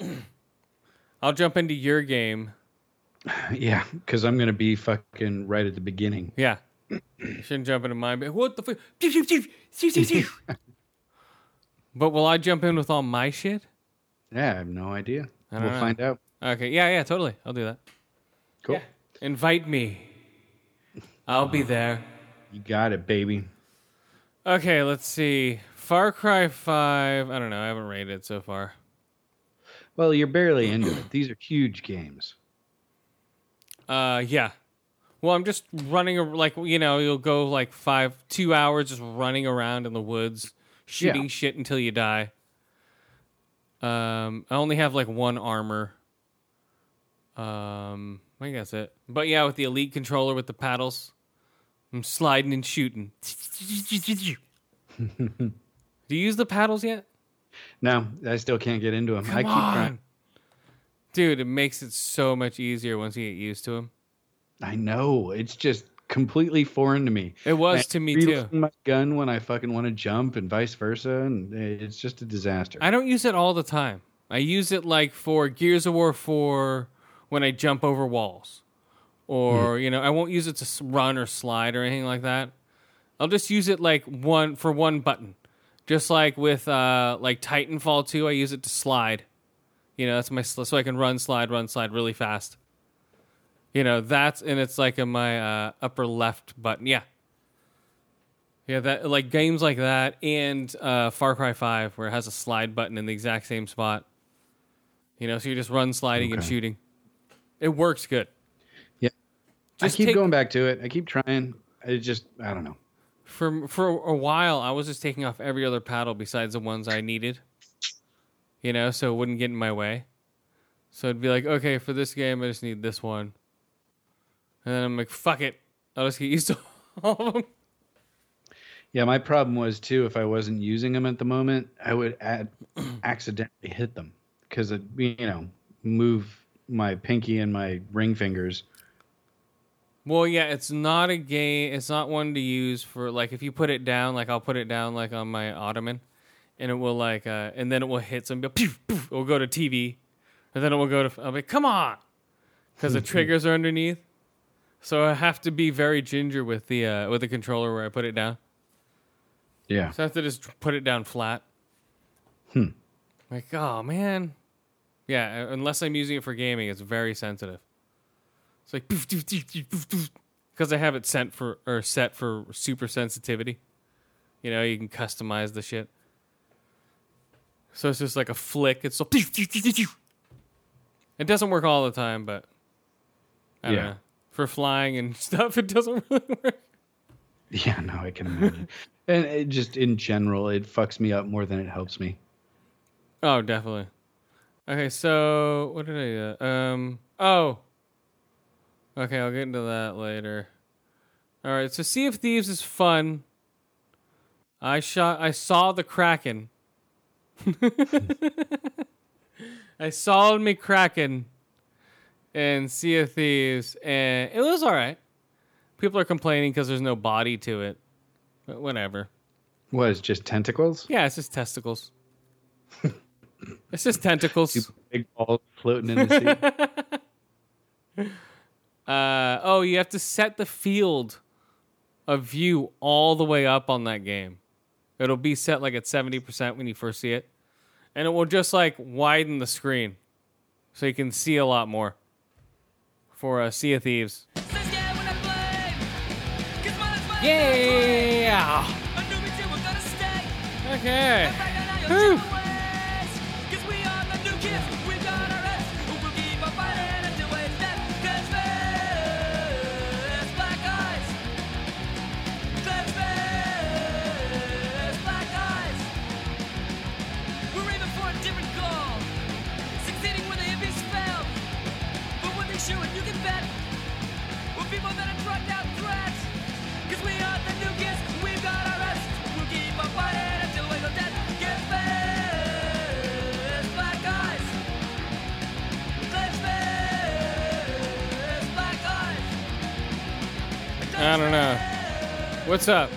[clears throat] I'll jump into your game. [sighs] Yeah, because I'm gonna be fucking right at the beginning. Yeah. [clears throat] Shouldn't jump into mine. But what the fuck? [laughs] but will I jump in with all my shit? Yeah, I have no idea. don't We'll know. find out. Okay. Yeah, yeah, totally. I'll do that. Cool. Invite me. I'll be there. You got it, baby. Okay, let's see. Far Cry 5. I don't know. I haven't rated it so far. Well, you're barely into it. These are huge games. Uh, yeah. Well, I'm just running, ar- like, you know, you'll go like five, two hours just running around in the woods, shooting Yeah. shit until you die. Um, I only have like one armor. Um, I think that's it. But yeah, with the elite controller with the paddles, I'm sliding and shooting. [laughs] Do you use the paddles yet? No, I still can't get into them. Come I keep on. trying. Dude, it makes it so much easier once you get used to them. I know. It's just completely foreign to me. It was I to me too. My gun when I fucking want to jump and vice versa, and it's just a disaster. I don't use it all the time. I use it like for Gears of War 4 when I jump over walls. Or, you know, I won't use it to run or slide or anything like that. I'll just use it like one for one button. Just like with uh like Titanfall 2, I use it to slide. You know, that's my sl- so I can run, slide, run, slide really fast. You know, that's and it's like in my uh, upper left button. Yeah. Yeah, that like games like that and uh, Far Cry 5 where it has a slide button in the exact same spot. You know, so you just run sliding and shooting. It works good. Yeah. Just I keep take- going back to it. I keep trying. It just I don't know. For for a while, I was just taking off every other paddle besides the ones I needed. You know, so it wouldn't get in my way. So it'd be like, okay, for this game, I just need this one. And then I'm like, fuck it, I'll just get used to [laughs] all of them. Yeah, my problem was too. If I wasn't using them at the moment, I would add, [clears throat] accidentally hit them because it, you know, move my pinky and my ring fingers. Well, yeah, it's not a game. It's not one to use for like if you put it down. Like I'll put it down like on my ottoman, and it will like, uh, and then it will hit some. Poof, poof, it will go to TV, and then it will go to. I'll be come on, because the [laughs] triggers are underneath. So I have to be very ginger with the uh, with the controller where I put it down. Yeah, So I have to just put it down flat. Hmm. Like, oh man, yeah. uh, Unless I'm using it for gaming, it's very sensitive. It's like because I have it sent for or set for super sensitivity. You know, you can customize the shit. So it's just like a flick. It's so. It doesn't work all the time, but I don't Yeah. know. For flying and [laughs] stuff, it doesn't really work. yeah. No, I can imagine. [laughs] and it just in general, it fucks me up more than it helps me. Oh, definitely. Okay, so what did I do? Um. Oh. Okay, I'll get into that later. All right, so Sea of Thieves is fun. I shot. I saw the Kraken. [laughs] I saw me Kraken in Sea of Thieves, and it was all right. People are complaining because there's no body to it, but whatever. What is just tentacles? Yeah, it's just testicles. [laughs] it's just tentacles. Big balls floating in the sea. [laughs] Uh, oh, you have to set the field of view all the way up on that game. It'll be set like at 70% when you first see it. And it will just like widen the screen so you can see a lot more for uh, Sea of Thieves. Yeah! Okay. Whew. I don't know. What's up?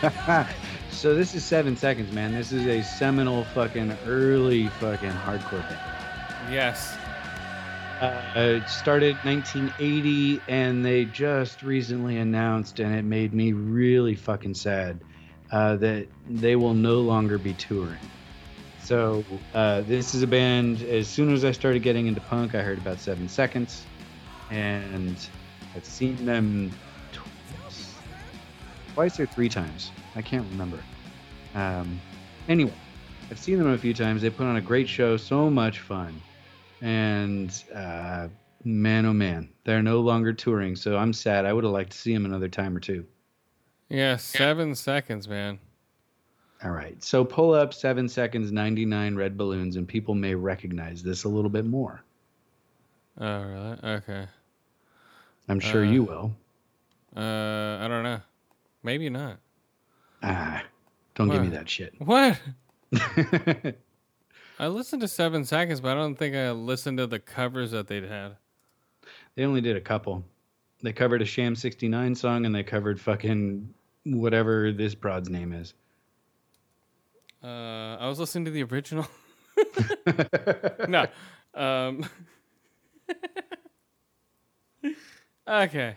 [laughs] so this is seven seconds, man. This is a seminal fucking early fucking hardcore band. Yes. Uh, it started 1980, and they just recently announced, and it made me really fucking sad uh, that they will no longer be touring. So uh, this is a band. As soon as I started getting into punk, I heard about Seven Seconds, and I've seen them twice or three times. I can't remember. Um, anyway, I've seen them a few times. They put on a great show, so much fun and uh, man, oh man, they're no longer touring. So I'm sad. I would have liked to see them another time or two. Yeah, seven seconds, man. All right, so pull up seven seconds, 99 red balloons, and people may recognize this a little bit more. Oh, really? Okay. I'm sure Uh. you will. Uh, I don't know. Maybe not. Ah, don't give me that shit. What? [laughs] I listened to Seven Seconds, but I don't think I listened to the covers that they'd had. they only did a couple. They covered a Sham 69 song, and they covered fucking whatever this broad's name is. Uh, I was listening to the original. [laughs] [laughs] no. Um, okay.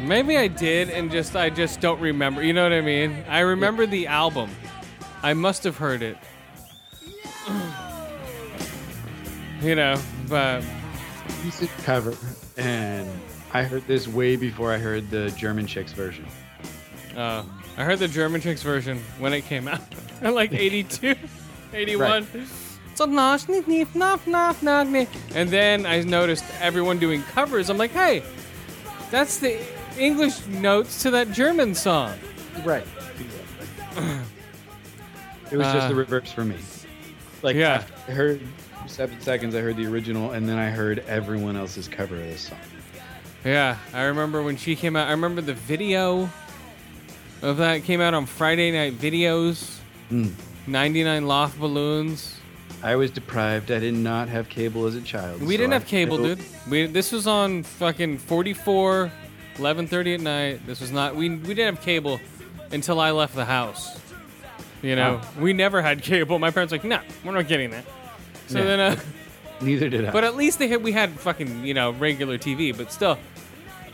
Maybe I did, and just I just don't remember. You know what I mean? I remember the album. I must have heard it. [clears throat] you know, but Decent cover. And I heard this way before I heard the German Chicks version. uh, I heard the German Chicks version when it came out, [laughs] in like 82, [laughs] 81. So nosh, neef, neef, naf, naf, naf. And then I noticed everyone doing covers. I'm like, hey, that's the English notes to that German song. Right. it was just Uh, the reverse for me. Like, Yeah. after I heard seven seconds, I heard the original, and then I heard everyone else's cover of this song. Yeah, I remember when she came out. I remember the video of that came out on Friday night videos. Mm. 99 Luftballons. I was deprived. I did not have cable as a child. We so didn't I have cable, dude. We this was on fucking 44 11:30 at night. This was not we we didn't have cable until I left the house. You know, we never had cable. My parents were like, "No, we're not getting that." So Yeah. then uh [laughs] Neither did I. But at least they had, we had fucking you know regular TV. But still,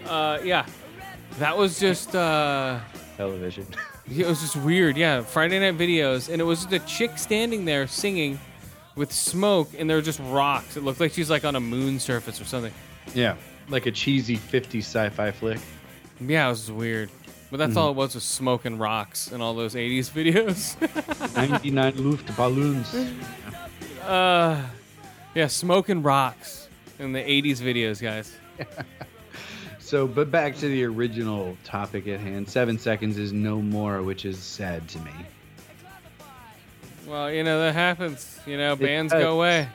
uh, yeah, that was just uh, television. [laughs] it was just weird. Yeah, Friday night videos, and it was just a chick standing there singing with smoke, and there were just rocks. It looked like she's like on a moon surface or something. yeah, like a cheesy 50s sci-fi flick. Yeah, it was weird. But that's all it was was smoke and rocks and all those '80s videos. [laughs] 99 Luftballons. uh, yeah, smoke and rocks in the '80s videos, guys. [laughs] So, but back to the original topic at hand. Seven seconds is no more, which is sad to me. Well, you know that happens. You know, bands does. go away,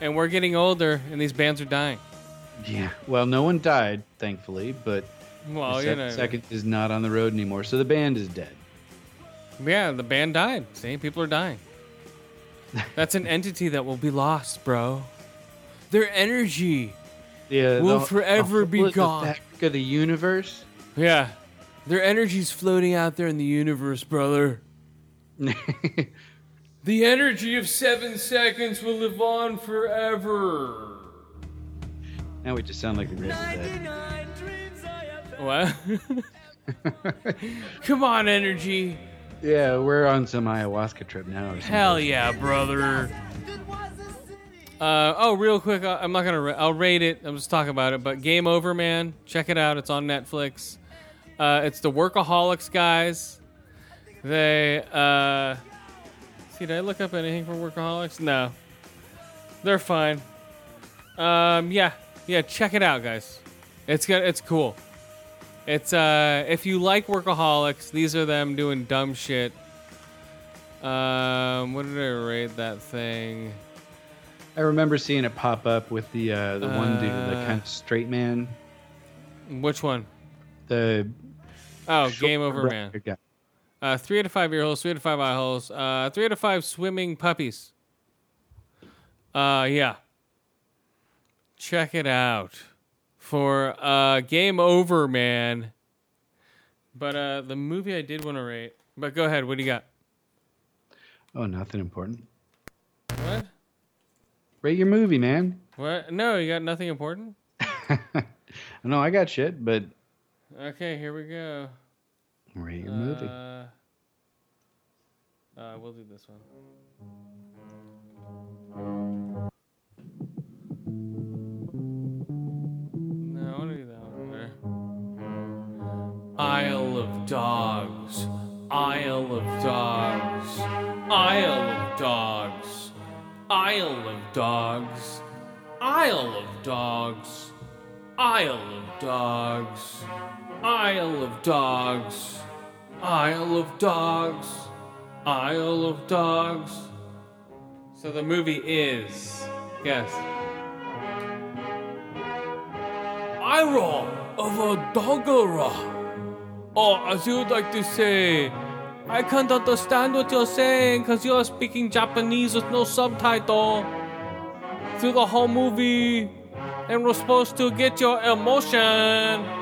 and we're getting older, and these bands are dying. Yeah. Well, no one died, thankfully, but Well, you know, seconds is not on the road anymore, so the band is dead. yeah, the band died. See, people are dying. [laughs] That's an entity that will be lost, bro. Their energy, Yeah, Will forever be whole is the gone. fabric of the universe. yeah, their energy's floating out there in the universe, brother. [laughs] The energy of seven seconds will live on forever. now we just sound like the Grateful Dead. dreams I have had. What? [laughs] Come on, energy. Yeah, we're on some ayahuasca trip now. Or. Hell yeah, brother. Uh, oh, real quick, I- I'm not gonna. Ra- I'll rate it. I'm just talking about it. But Game Over, man, check it out. It's on Netflix. Uh, it's the Workaholics guys. They. Uh, see, did I look up anything for Workaholics? No. They're fine. Um, yeah, yeah. Check it out, guys. It's good. It's cool. It's uh, if you like Workaholics, these are them doing dumb shit. Um, what did I rate that thing? I remember seeing it pop up with the uh, the one dude, the Uh, kind of straight man, Which one? the Oh, Game Over Man. guy. Uh, three out of five ear holes, three out of five eye holes, uh, three out of five swimming puppies. Uh, yeah. Check it out for uh, Game Over Man. But uh, the movie I did want to rate. But go ahead. What do you got? Oh, nothing important. What? Rate your movie, man. What? No, you got nothing important. [laughs] no, I got shit, but Okay, here we go. Rate your movie. Uh, uh, we'll do this one. No, I want to do that one better. Isle of Dogs. Isle of Dogs. Isle of Dogs. Isle of Dogs. Isle of Dogs. Isle of Dogs. Isle of Dogs. Isle of Dogs. Isle of Dogs. So the movie is. Guess. Isle of a Dogera. Or oh, as you would like to say, I can't understand what you're saying because you're speaking Japanese with no subtitle through the whole movie and we're supposed to get your emotion.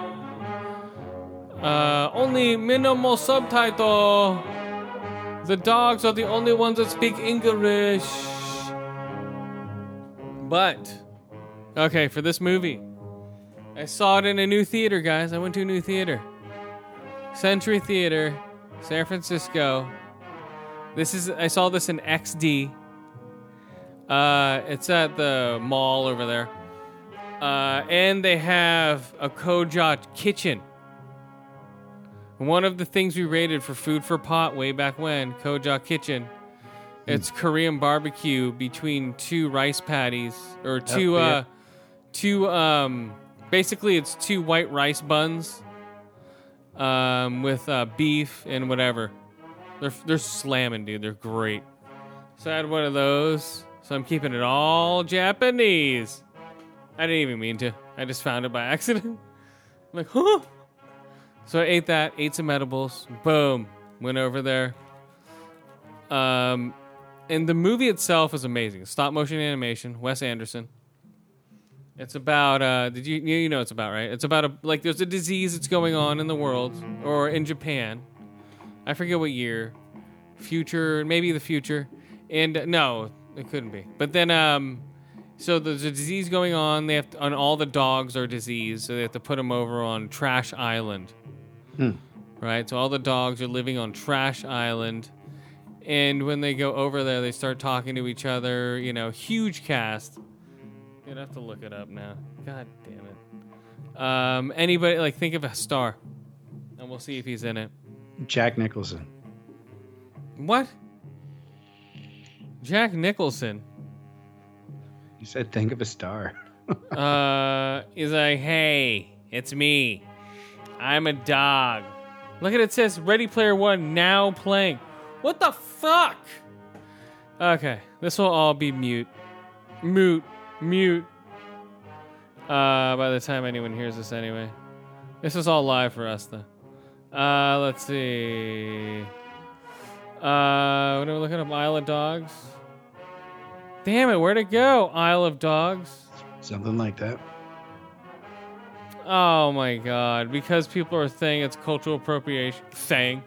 Uh, only minimal subtitle. The dogs are the only ones that speak English. But, okay, for this movie, I saw it in a new theater, guys. I went to a new theater. Century Theater, San Francisco. This is I saw this in XD. Uh, it's at the mall over there. Uh, and they have a Koja kitchen. One of the things we rated for food for pot way back when, Koja kitchen. It's Korean barbecue between two rice patties or two uh two um basically it's two white rice buns um with uh, beef and whatever. They're they're slamming, dude. They're great. So I had one of those. So I'm keeping it all Japanese. I didn't even mean to. I just found it by [laughs] accident. I'm like, huh? So I ate that, ate some edibles, boom, went over there. Um, and the movie itself is amazing. Stop motion animation, Wes Anderson. It's about uh, did you you know it's about right? It's about a like there's a disease that's going on in the world or in Japan. I forget what year, future maybe the future, and uh, no, it couldn't be. But then um, so there's a disease going on. They have to, and all the dogs are diseased, so they have to put them over on Trash Island. Right, so all the dogs are living on Trash Island, and when they go over there, they start talking to each other. You know, huge cast. You'd have to look it up now. God damn it. Um, anybody like think of a star, and we'll see if he's in it. Jack Nicholson. What? Jack Nicholson. You said think of a star. [laughs] uh, is like, hey, it's me. I'm a dog. Look at it, says Ready Player One now playing. What the fuck? Okay, this will all be mute. Mute. Mute. Uh, by the time anyone hears this anyway. This is all live for us, though. Uh, let's see. Uh, what are we looking up? Isle of Dogs? Damn it, where'd it go? Isle of Dogs? Something like that. Oh my god. Because people are saying it's cultural appropriation. Saying.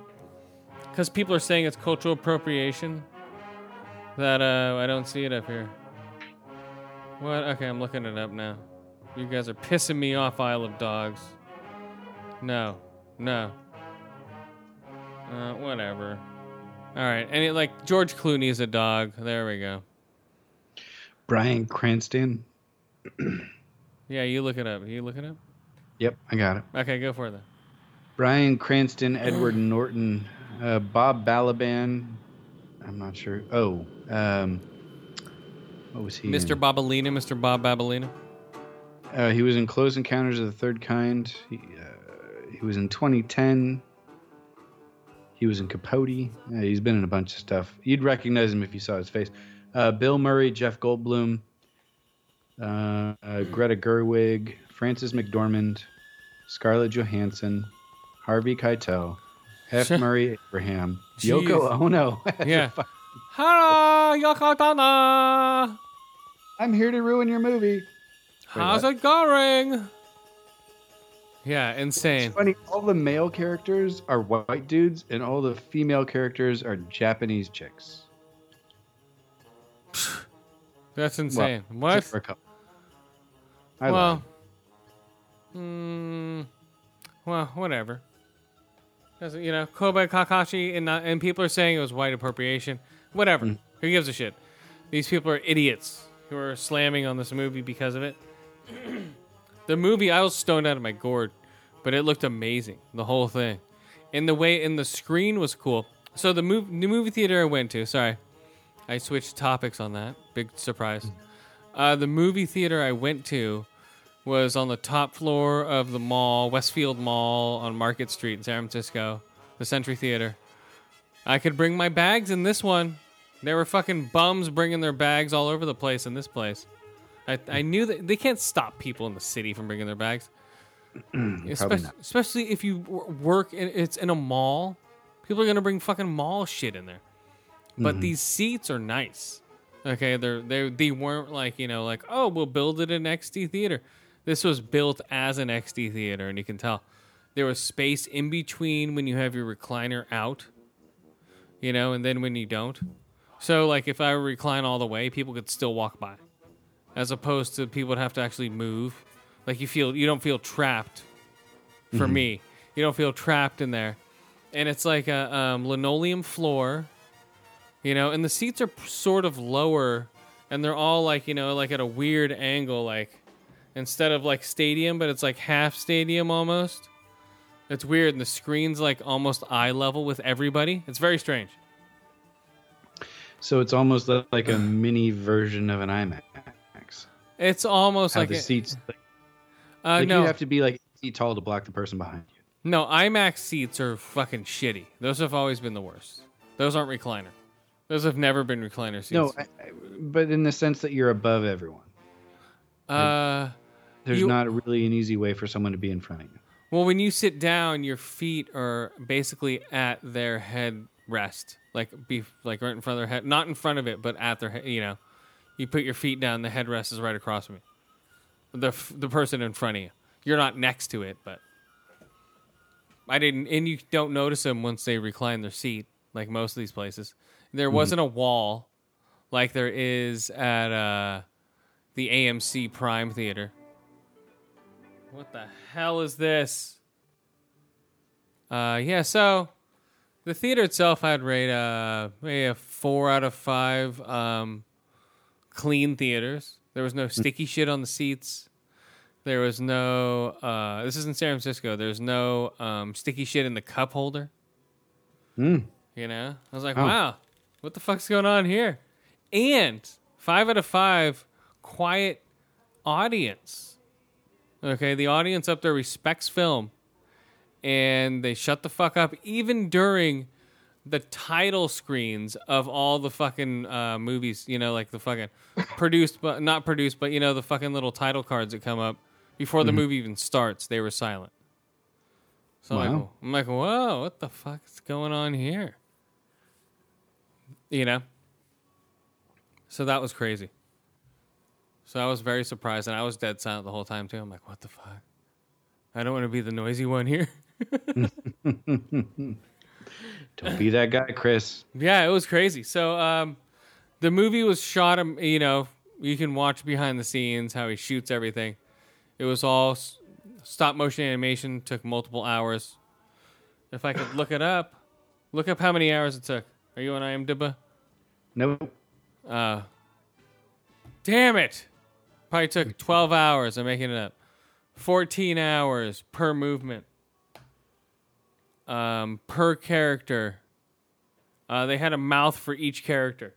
Because people are saying it's cultural appropriation. That, uh, I don't see it up here. What? Okay, I'm looking it up now. You guys are pissing me off, Isle of Dogs. No. No. Uh, whatever. Alright, and it, like, George Clooney is a dog. There we go. Bryan Cranston. Yeah, you look it up. You look it up? Yep, I got it. Okay, go for it then. Bryan Cranston, Edward [sighs] Norton, uh, Bob Balaban. I'm not sure. Oh, um, what was he? Mr. in? Babalina, Mr. Bob Babalina. Uh, he was in Close Encounters of the Third Kind. He, uh, he was in 2010. He was in Capote. Yeah, he's been in a bunch of stuff. You'd recognize him if you saw his face. Uh, Bill Murray, Jeff Goldblum, uh, uh, Greta Gerwig, Frances McDormand, Scarlett Johansson, Harvey Keitel, F. Sure. [laughs] Murray Abraham, Jeez. Yoko Ono. [laughs] Yeah. Hello, Yakatana. I'm here to ruin your movie. How's what? it going? Yeah, insane. It's funny. All the male characters are white dudes, and all the female characters are Japanese chicks. [sighs] That's insane. except what? I love well, mm, well, whatever. you know, Kobe Kakashi, and not, and people are saying it was white appropriation. Whatever. Mm. Who gives a shit? These people are idiots who are slamming on this movie because of it. [clears throat] the movie, I was stoned out of my gourd, but it looked amazing. The whole thing, and the way and the screen was cool. So the movie, the movie theater I went to. Sorry, I switched topics on that. Big surprise. Uh, the movie theater I went to was on the top floor of the mall, Westfield Mall on Market Street in San Francisco, the Century Theater. I could bring my bags in this one. There were fucking bums bringing their bags all over the place in this place. I, I knew that they can't stop people in the city from bringing their bags. [clears throat] especially, especially if you work in it's in a mall. People are gonna bring fucking mall shit in there. But mm-hmm. these seats are nice. Okay, they're they they weren't like you know like oh we'll build it in XD theater. This was built as an XD theater, and you can tell there was space in between when you have your recliner out, you know, and then when you don't. So, like, if I recline all the way, people could still walk by, as opposed to people would have to actually move. Like, you feel you don't feel trapped. For me, you don't feel trapped in there, and it's like a um, linoleum floor, you know, and the seats are p- sort of lower, and they're all like you know like at a weird angle, like instead of like stadium, but it's like half stadium almost. It's weird, and the screen's like almost eye level with everybody. It's very strange. So it's almost like a [sighs] mini version of an IMAX. It's almost How like the a- seats, like, uh, like no, you have to be like feet tall to block the person behind you. no. IMAX seats are fucking shitty. Those have always been the worst. Those aren't recliner. Those have never been recliner seats. No, I, I, but in the sense that you're above everyone. uh, There's You- not really an easy way for someone to be in front of you. well, when you sit down, your feet are basically at their head rest, like be like right in front of their head, not in front of it, but at their head. You know, you put your feet down, the headrest is right across from you. The the person in front of you. You're not next to it, but I didn't, and you don't notice them once they recline their seat, like most of these places. There wasn't a wall like there is at uh, the AMC Prime Theater. What the hell is this? Uh, yeah, so the theater itself I'd rate uh maybe a four out of five um, clean theaters. There was no sticky shit on the seats. There was no. Uh, this is in San Francisco. There's no um, sticky shit in the cup holder. Mm. You know, I was like, Oh. wow, what the fuck's going on here? And five out of five, quiet audience. Okay, the audience up there respects film, and they shut the fuck up even during the title screens of all the fucking uh, movies. You know, like the fucking [laughs] produced, but not produced, but you know the fucking little title cards that come up before the movie even starts. They were silent. So I'm like, Wow. I'm like, whoa, what the fuck is going on here? You know? So that was crazy. So I was very surprised, and I was dead silent the whole time too. I'm like, what the fuck? I don't want to be the noisy one here. [laughs] Don't be that guy, Chris. yeah, it was crazy. So um, the movie was shot. um, You know, you can watch behind the scenes how he shoots everything. It was all stop motion animation. Took multiple hours. If I could look it up, look up how many hours it took. Are you on IMDb? Nope. Uh, damn it. Probably took 12 hours. I'm making it up. 14 hours per movement. Um, per character. Uh, they had a mouth for each character.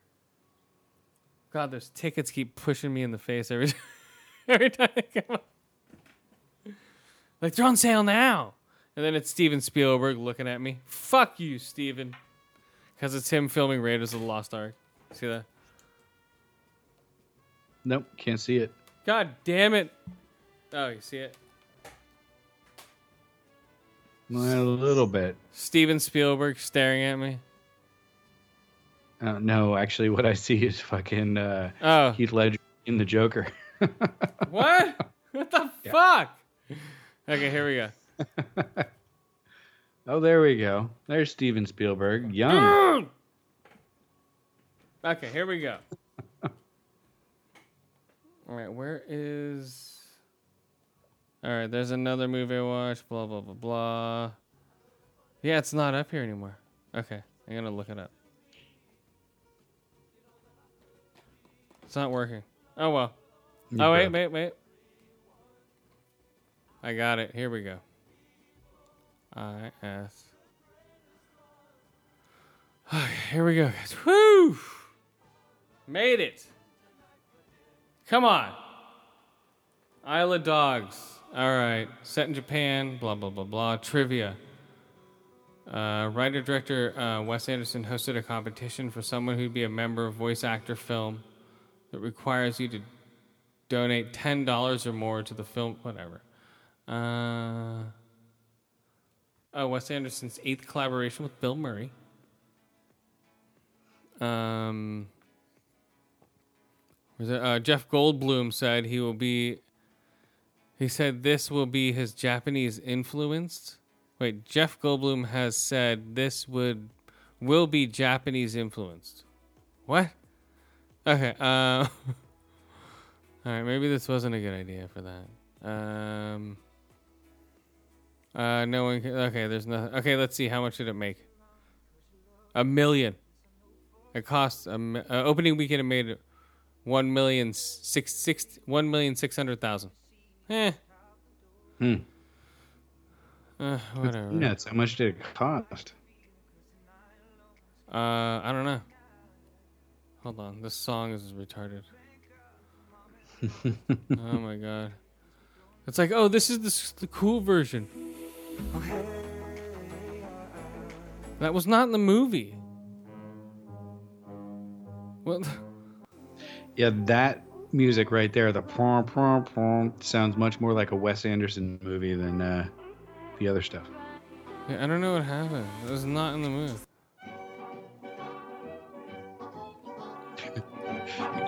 God, those tickets keep pushing me in the face every [laughs] time, every time they come. Like, they're on sale now. And then it's Steven Spielberg looking at me. Fuck you, Steven. Because it's him filming Raiders of the Lost Ark. See that? Nope. Can't see it. God damn it. Oh, you see it? Well, a little bit. Steven Spielberg staring at me. Uh, no, actually, what I see is fucking uh, Oh, Heath Ledger in the Joker. [laughs] what? what the fuck? Okay, here we go. [laughs] oh, there we go. There's Steven Spielberg, young. Okay, here we go. All right, where is. All right, there's another movie I watched. Blah, blah, blah, blah. Yeah, it's not up here anymore. Okay, I'm to look it up. It's not working. Oh, well. You Oh, wait, wait, wait. I got it. Here we go. I S. [sighs] Okay, here we go, guys. Woo! Made it. Come on. Isle of Dogs. All right. Set in Japan. Blah blah blah blah. Trivia. Uh, writer director uh, Wes Anderson hosted a competition for someone who'd be a member of Voice Actor Film that requires you to donate ten dollars or more to the film. Whatever. Uh, oh, Wes Anderson's eighth collaboration with Bill Murray. Um, uh, Jeff Goldblum said he will be. He said this will be his Japanese influenced Wait, Jeff Goldblum has said this would will be Japanese influenced. What? Okay. Uh, [laughs] all right. Maybe this wasn't a good idea for that. Um. Uh, no one. Okay, there's nothing. Okay, let's see. How much did it make? A million. It cost a uh, opening weekend. It made one million six six one million six hundred thousand. Eh. Hmm. Uh, whatever. Nuts. How much did it cost? Uh, I don't know. Hold on, this song is retarded. [laughs] oh my god. It's like, oh, this is the, the cool version. That was not in the movie. Well, Yeah, that music right there, the pom pom pom, sounds much more like a Wes Anderson movie than uh, the other stuff. yeah, I don't know what happened. It was not in the movie.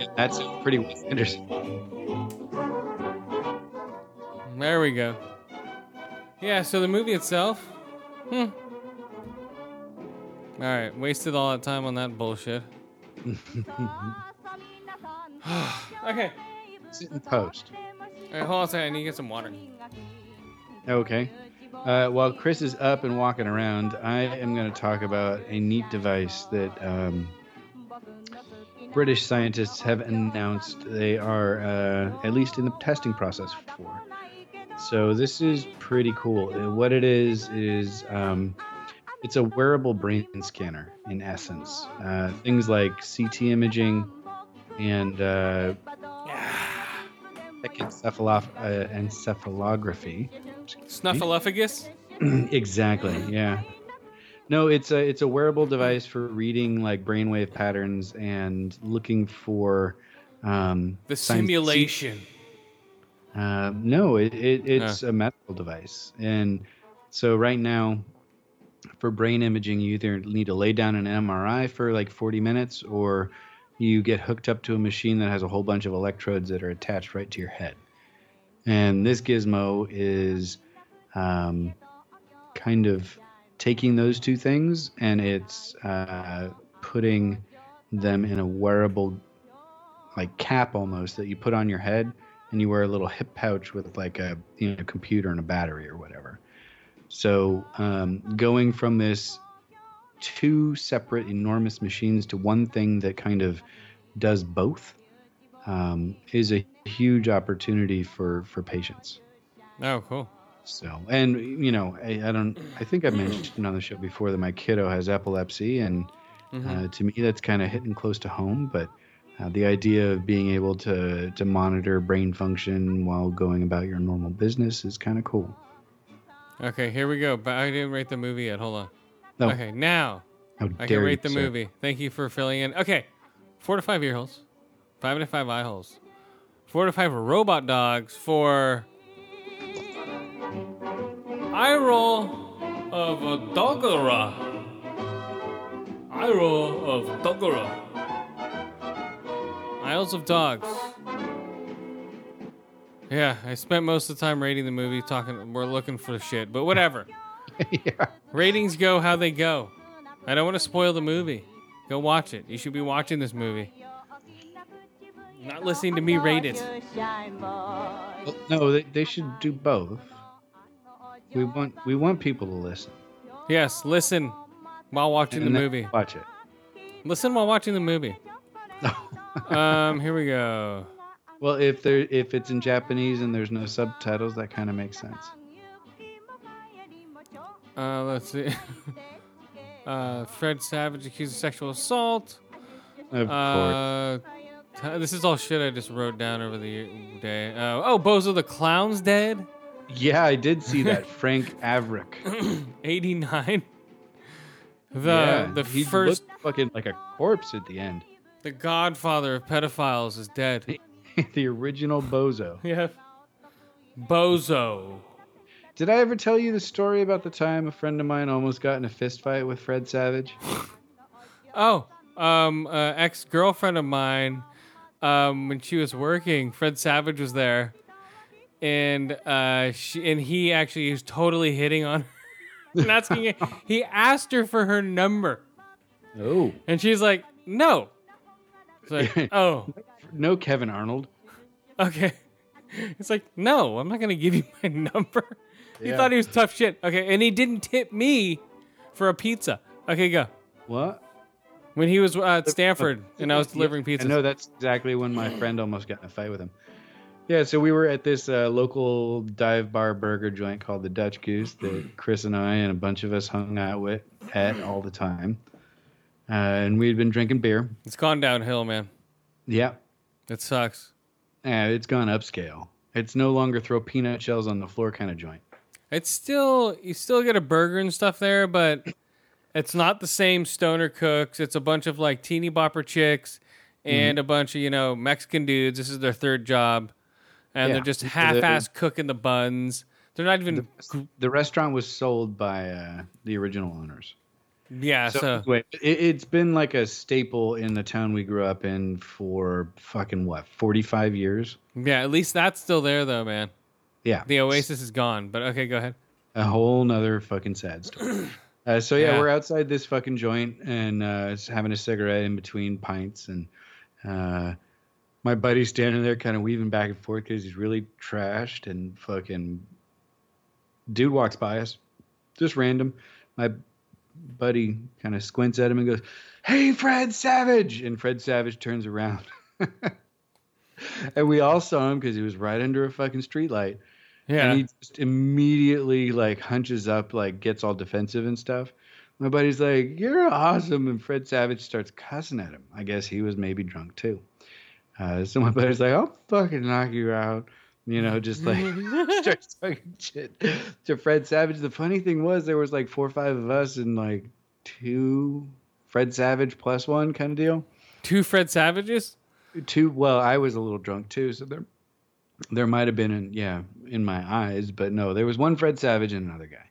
[laughs] That's pretty Wes Anderson. There we go. Yeah, so the movie itself, hmm. All right, wasted all that time on that bullshit. [laughs] [sighs] okay. Sit in post. All right, hold on a second. I need to get some water. Okay. Uh, while Chris is up and walking around, I am going to talk about a neat device that um, British scientists have announced they are uh, at least in the testing process for. So this is pretty cool. Uh, What it is is um, it's a wearable brain scanner in essence. Uh, things like CT imaging and uh, encephaloph- uh, encephalography. Snuffleupagus? [clears throat] exactly. Yeah. No, it's a it's a wearable device for reading like brainwave patterns and looking for um, The simulation. Uh, no, it, it it's a medical device, and so right now, for brain imaging, you either need to lay down an MRI for like 40 minutes, or you get hooked up to a machine that has a whole bunch of electrodes that are attached right to your head. And this gizmo is um, kind of taking those two things and it's uh, putting them in a wearable like cap almost that you put on your head and you wear a little hip pouch with like a you know computer and a battery or whatever so um, going from this two separate enormous machines to one thing that kind of does both um, is a huge opportunity for for patients Oh, cool. so, and you know, I, I don't. I think I mentioned on the show before that my kiddo has epilepsy, and uh, to me that's kind of hitting close to home. But uh, the idea of being able to to monitor brain function while going about your normal business is kind of cool. Okay, here we go. But I didn't rate the movie yet. Hold on. No, Okay, now how I dare can you, rate the sir. movie. Thank you for filling in. Okay, four to five ear holes, five to five eye holes, four to five robot dogs for eye roll of a dogora. Eye roll of dogora. Isles of Dogs. Yeah, I spent most of the time rating the movie, talking. We're looking for shit, but whatever. [laughs] yeah. Ratings go how they go. I don't want to spoil the movie. Go watch it. You should be watching this movie. Not listening to me rate it. Well, no, they, they should do both. We want we want people to listen. Yes, listen while watching the And then movie. Watch it. Listen while watching the movie. [laughs] Um, here we go. well, if there if it's in Japanese and there's no subtitles, that kind of makes sense. Uh, let's see. [laughs] uh, Fred Savage accused of sexual assault. Of course. Uh, t- this is all shit I just wrote down over the day. Uh, oh, Bozo the Clown's dead. Yeah, I did see that. [laughs] Frank Avruch. [clears throat] 89. The yeah, the he first looked fucking like a corpse at the end. the godfather of pedophiles is dead. [laughs] the original Bozo. yeah. Bozo. Did I ever tell you the story about the time a friend of mine almost got in a fist fight with Fred Savage? Oh, um, uh, ex girlfriend of mine, um, when she was working, Fred Savage was there, and uh, she and he actually was totally hitting on her. [laughs] and asking. He asked her for her number, Oh, and she's like, "No." It's like, [laughs] "Oh, no, Kevin Arnold. okay." [laughs] It's like, "No, I'm not gonna give you my number." He Yeah. thought he was tough shit. Okay, and he didn't tip me for a pizza. Okay, go. What? When he was uh, at Stanford and I was delivering pizza. I know that's exactly when my friend almost got in a fight with him. Yeah, so we were at this uh, local dive bar burger joint called the Dutch Goose that Chris and I and a bunch of us hung out with at all the time. Uh, and we'd been drinking beer. It's gone downhill, man. Yeah, It sucks. and it's gone upscale. It's no longer throw peanut shells on the floor kind of joint. It's still you still get a burger and stuff there, but it's not the same stoner cooks. It's a bunch of like teeny bopper chicks and a bunch of you know Mexican dudes. This is their third job, and Yeah. they're just half-ass cooking the buns. They're not even The restaurant was sold by uh, the original owners. yeah. So, So, wait, it, it's been like a staple in the town we grew up in for fucking what, 45 years? yeah, at least that's still there though, man. Yeah. The Oasis is gone, but okay, go ahead. a whole nother fucking sad story. [clears throat] Uh, so yeah, Yeah. we're outside this fucking joint and uh, just having a cigarette in between pints, and uh, my buddy's standing there, kind of weaving back and forth because he's really trashed and fucking. Dude walks by us, just random. My buddy kind of squints at him and goes, "Hey, Fred Savage!" And Fred Savage turns around, [laughs] and we all saw him because he was right under a fucking streetlight. Yeah, And he just immediately like hunches up, like gets all defensive and stuff. My buddy's like, "You're awesome," and Fred Savage starts cussing at him. I guess he was maybe drunk too. Uh, so my buddy's like, "I'll fucking knock you out," you know, just like [laughs] starts talking shit to Fred Savage. The funny thing was, there was like four or five of us and like two Fred Savage plus one kind of deal. two Fred Savages. Two. Well, I was a little drunk too, so there there might have been in yeah in my eyes, but no, there was one Fred Savage and another guy,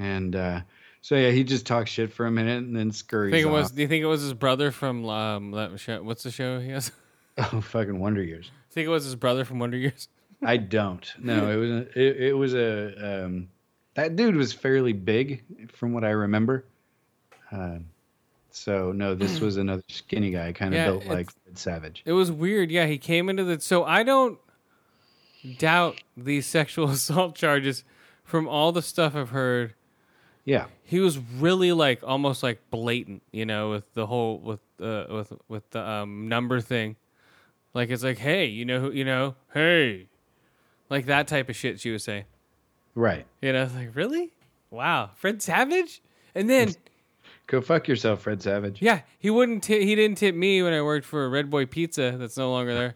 and uh, so yeah, he just talks shit for a minute and then scurries. Think it was? off. Do you think it was his brother from um, that show? What's the show he has? [laughs] oh fucking Wonder Years. think it was his brother from Wonder Years. [laughs] I don't. No, it was a, it, it was a um, that dude was fairly big from what I remember. Uh, so no, this [clears throat] was another skinny guy, kind of Yeah, built like Fred Savage. It was weird. Yeah, he came into the. So I don't doubt these [laughs] sexual assault charges from all the stuff I've heard. Yeah, He was really like almost like blatant, you know, with the whole with uh, with with the um, number thing. Like it's like, hey, you know, who you know, hey, like that type of shit. She was saying, right. you know, like really, wow, Fred Savage, and then. [laughs] Go fuck yourself, Fred Savage. Yeah, he wouldn't. Ti- he didn't tip me when I worked for Red Boy Pizza. That's no longer there.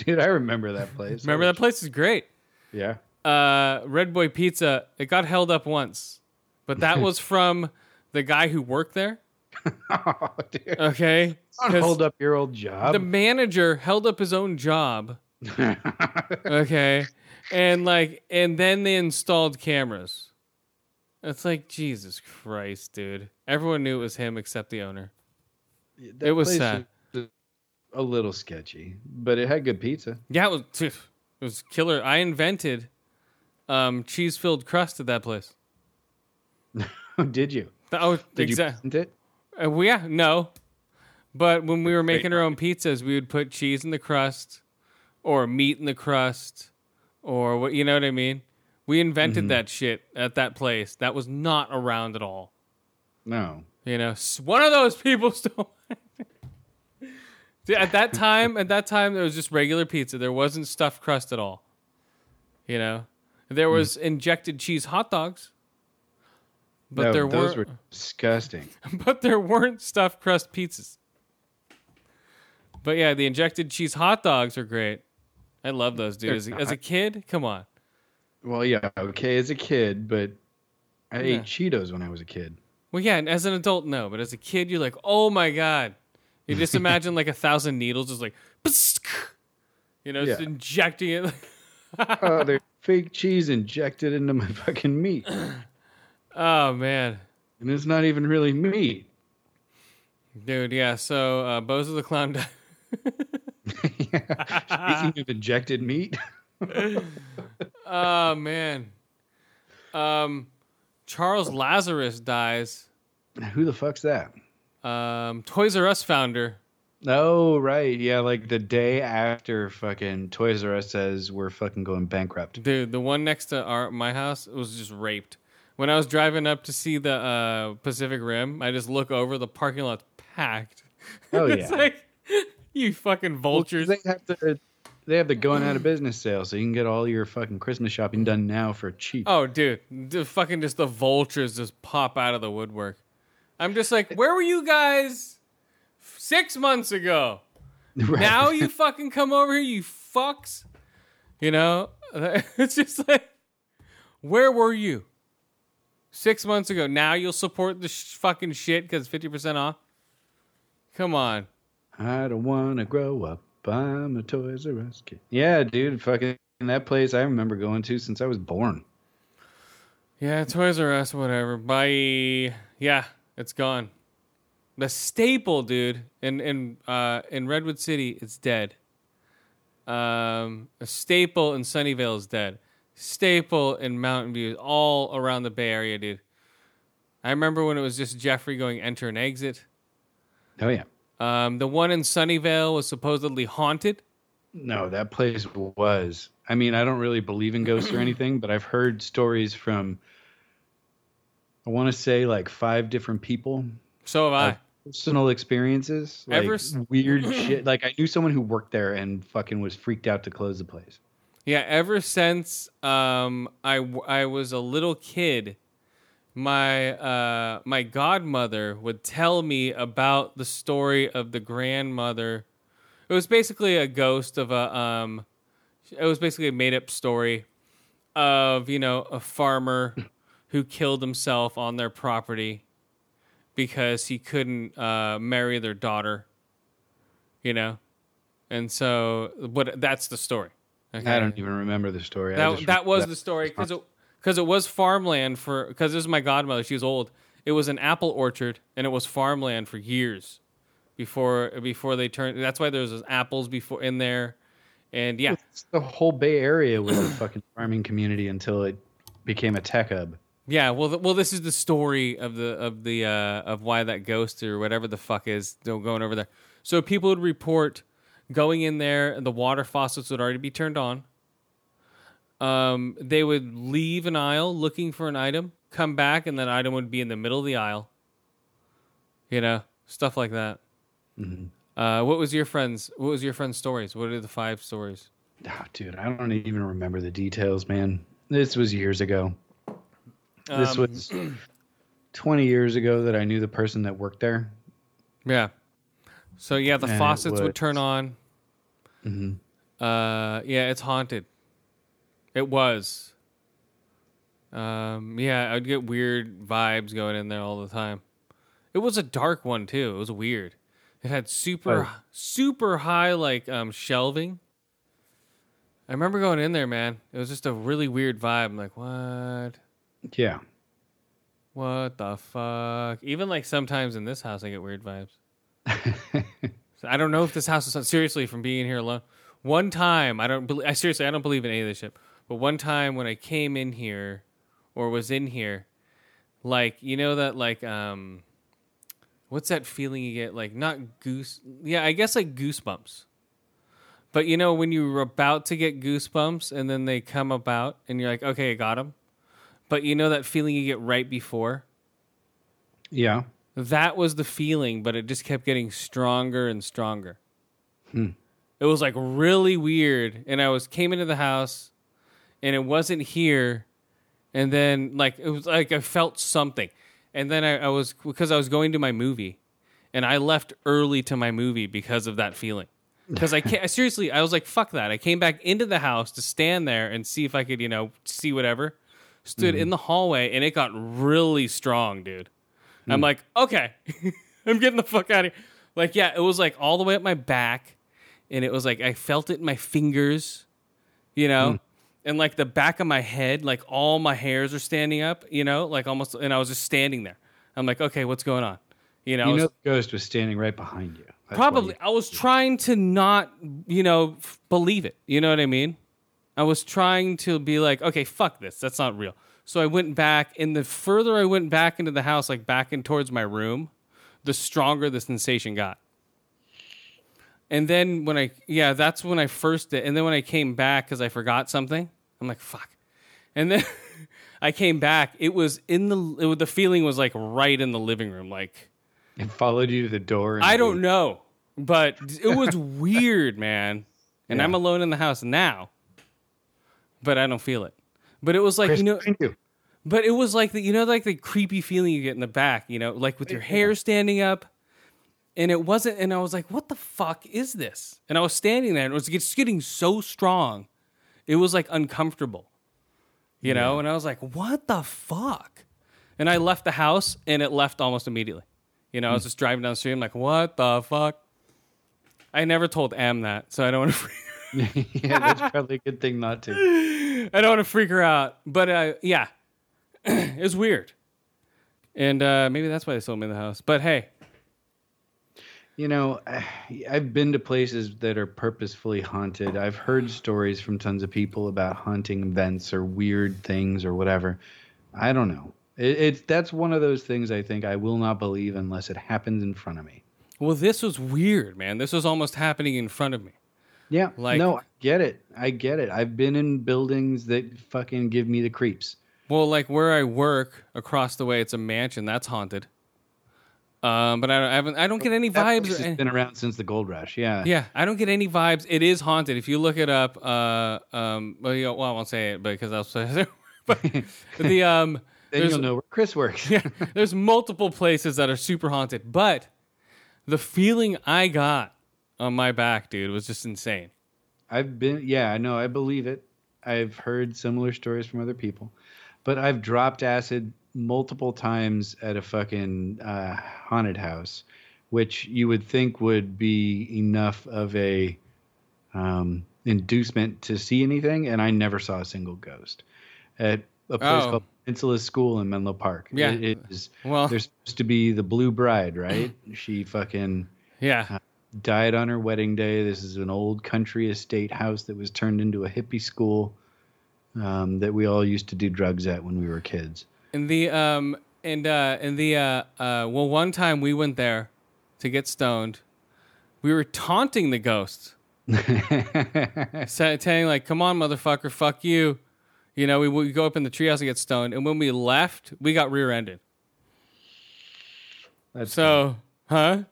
[laughs] Dude, I remember that place. Remember that place is great. Yeah. uh, Red Boy Pizza, it got held up once, but that [laughs] was from the guy who worked there. Oh, [laughs] dude. Okay, Don't hold up your old job. the manager held up his own job. Okay, and like, and then they installed cameras. It's like Jesus Christ, dude. Everyone knew it was him except the owner. That it was sad. A little sketchy, but it had good pizza. Yeah, it was. [laughs] It was killer. I invented um, cheese-filled crust at that place. [laughs] Did you? That was Did you exactly. Uh, well, yeah, no. But when we were making our own pizzas, we would put cheese in the crust, or meat in the crust, or what you know what I mean. We invented that shit at that place. That was not around at all. No. You know, one of those people [laughs] still. See, at that time, at that time, there was just regular pizza. There wasn't stuffed crust at all. You know, there hmm. was injected cheese hot dogs, but No, there those were disgusting. [laughs] but there weren't stuffed crust pizzas. But yeah, the injected cheese hot dogs are great. I love those, dude. As a, as a kid, come on. Well, yeah, okay, as a kid, but I Yeah. ate Cheetos when I was a kid. Well, yeah, and as an adult, no. But as a kid, you're like, oh my god. You just imagine like a thousand needles, just like, you know, just Yeah. injecting it. [laughs] oh, they're fake cheese injected into my fucking meat, [laughs] oh man, and it's not even really meat. dude. Yeah. So uh, Bozo the clown. died. [laughs] Speaking of injected meat, oh man. Um, Charles Lazarus dies. Who the fuck's that? Um, Toys R Us founder. Oh, right. Yeah, like the day after fucking Toys R Us says we're fucking going bankrupt. Dude, the one next to our my house was just raped. When I was driving up to see the uh, Pacific Rim, I just look over the parking lot's packed. Oh, [laughs] it's yeah. like you fucking vultures. They have the they have the going out of business sale, so you can get all your fucking Christmas shopping done now for cheap. Oh, dude, the fucking just the vultures just pop out of the woodwork. I'm just like, where were you guys six months ago? [laughs] Right. Now you fucking come over here, you fucks. You know, [laughs] it's just like, where were you six months ago? Now you'll support the sh- fucking shit because fifty percent off. Come on, I don't want to grow up. I'm a Toys R Us kid. Yeah, dude, fucking that place I remember going to since I was born. yeah, Toys R Us, whatever. Bye. Yeah, it's gone. The staple, dude, in in uh, in Redwood City, it's dead. Um, a staple in Sunnyvale is dead. Staple in Mountain View, all around the Bay Area, dude. I remember when it was just Jeffrey going enter and exit. Oh yeah. Um, the one in Sunnyvale was supposedly haunted. No, that place was. I mean, I don't really believe in ghosts or anything, but I've heard stories from I want to say like five different people So have I. Like, personal experiences, like Ever weird [clears throat] shit. Like I knew someone who worked there and fucking was freaked out to close the place. Yeah, ever since um, I I was a little kid, my uh, my godmother would tell me about the story of the grandmother. It was basically a ghost of a um, it was basically a made up story of you know a farmer [laughs] who killed himself on their property because he couldn't uh, marry their daughter. You know, and so what? That's the story. Okay? I don't even remember the story. That that was remember the story because it because it was farmland for because this is my godmother. She was old. It was an apple orchard and it was farmland for years before before they turned. That's why there's those apples before in there, and yeah, the whole Bay Area was a fucking farming community until it became a tech hub. Yeah. Well, well, this is the story of the of the uh, of why that ghost or whatever the fuck is going over there. So people would report going in there, and the water faucets would already be turned on. Um, they would leave an aisle looking for an item, come back, and that item would be in the middle of the aisle. You know, stuff like that. Uh, what was your friend's? What was your friend's stories? What are the five stories? Oh, dude, I don't even remember the details, man. This was years ago. This Um, was [clears throat] 20 years ago that I knew the person that worked there. Yeah. So yeah, the And faucets would turn on. Uh, yeah, it's haunted. It was. Um, yeah, I'd get weird vibes going in there all the time. It was a dark one too. It was weird. It had super Oh. super high like um shelving. I remember going in there, man. It was just a really weird vibe. I'm like, what? Yeah. What the fuck? Even like sometimes in this house, I get weird vibes. [laughs] So I don't know if this house is seriously from being here alone. One time, I don't believe. I seriously, I don't believe in any of this shit. But one time when I came in here, or was in here, like you know that like um, what's that feeling you get? Like not goose. Yeah, I guess like goosebumps. But you know when you're about to get goosebumps and then they come about and you're like, okay, I got them. But you know that feeling you get right before. Yeah. That was the feeling, but it just kept getting stronger and stronger. Hmm. It was like really weird, and I was came into the house, and it wasn't here, and then like it was like I felt something, and then I, I was because I was going to my movie, and I left early to my movie because of that feeling. [laughs] Because I can't seriously, I was like, "Fuck that!" I came back into the house to stand there and see if I could, you know, see whatever. Stood mm-hmm. in the hallway, and it got really strong, dude. I'm mm. like, okay, [laughs] I'm getting the fuck out of here. Like, yeah, it was like all the way up my back, and it was like I felt it in my fingers, you know, mm. and like the back of my head, like all my hairs are standing up, you know, like almost, and I was just standing there. I'm like, okay, what's going on? You know, You was- know the ghost was standing right behind you. That's probably you- I was trying to not, you know, f- believe it. You know what I mean? I was trying to be like, okay, fuck this. That's not real. So I went back, and the further I went back into the house, like back in towards my room, the stronger the sensation got. And then when I, yeah, that's when I first did. And then when I came back because I forgot something, I'm like, fuck. And then [laughs] I came back. It was in the, it, was- the feeling was like right in the living room. Like, It followed you to the door. I don't know, but it was [laughs] weird, man. And Yeah. I'm alone in the house now, but I don't feel it. But it was like Chris, you know, you. but it was like the you know like the creepy feeling you get in the back, you know, like with your hair standing up, and it wasn't. And I was like, what the fuck is this? And I was standing there, and it was just getting so strong, it was like uncomfortable, you know. And I was like, what the fuck? And I left the house, and it left almost immediately. You know, I was hmm. just driving down the street. I'm like, what the fuck? I never told Em that, so I don't want to. [laughs] [laughs] yeah, that's probably a good thing not to. [laughs] I don't want to freak her out, but uh, yeah, [clears throat] it's weird, and uh, maybe that's why they sold me the house. But hey, You know, [sighs] I've been to places that are purposefully haunted. I've heard stories from tons of people about haunting events or weird things or whatever. I don't know. It, it's that's one of those things I think I will not believe unless it happens in front of me. well, this was weird, man. This was almost happening in front of me. Yeah, Like- no, I get it. I get it. I've been in buildings that fucking give me the creeps. Well, like where I work across the way, it's a mansion that's haunted. Um, but I don't, I haven't, I don't get any vibes. place or has any- been around since the gold rush. Yeah, yeah, I don't get any vibes. It is haunted. If you look it up, uh, um, well, you know, well, I won't say it because I'll say, [laughs] but [laughs] the um, then you'll know where Chris works. yeah, [laughs] there's multiple places that are super haunted, but the feeling I got on my back, dude, was just insane. I've been, yeah, I know, I believe it. I've heard similar stories from other people, but I've dropped acid multiple times at a fucking uh, haunted house, which you would think would be enough of a um, inducement to see anything, and I never saw a single ghost at a place Oh. called Peninsula School in Menlo Park. Yeah. it is. Well- there's supposed to be the Blue Bride, right? she fucking Yeah, died on her wedding day. This is an old country estate house that was turned into a hippie school um, that we all used to do drugs at when we were kids. and the um, and uh, and the uh, uh, well, one time we went there to get stoned. We were taunting the ghosts, [laughs] saying like, "Come on, motherfucker, fuck you." You know, we would go up in the treehouse and get stoned, and when we left, we got rear-ended. That's So, huh?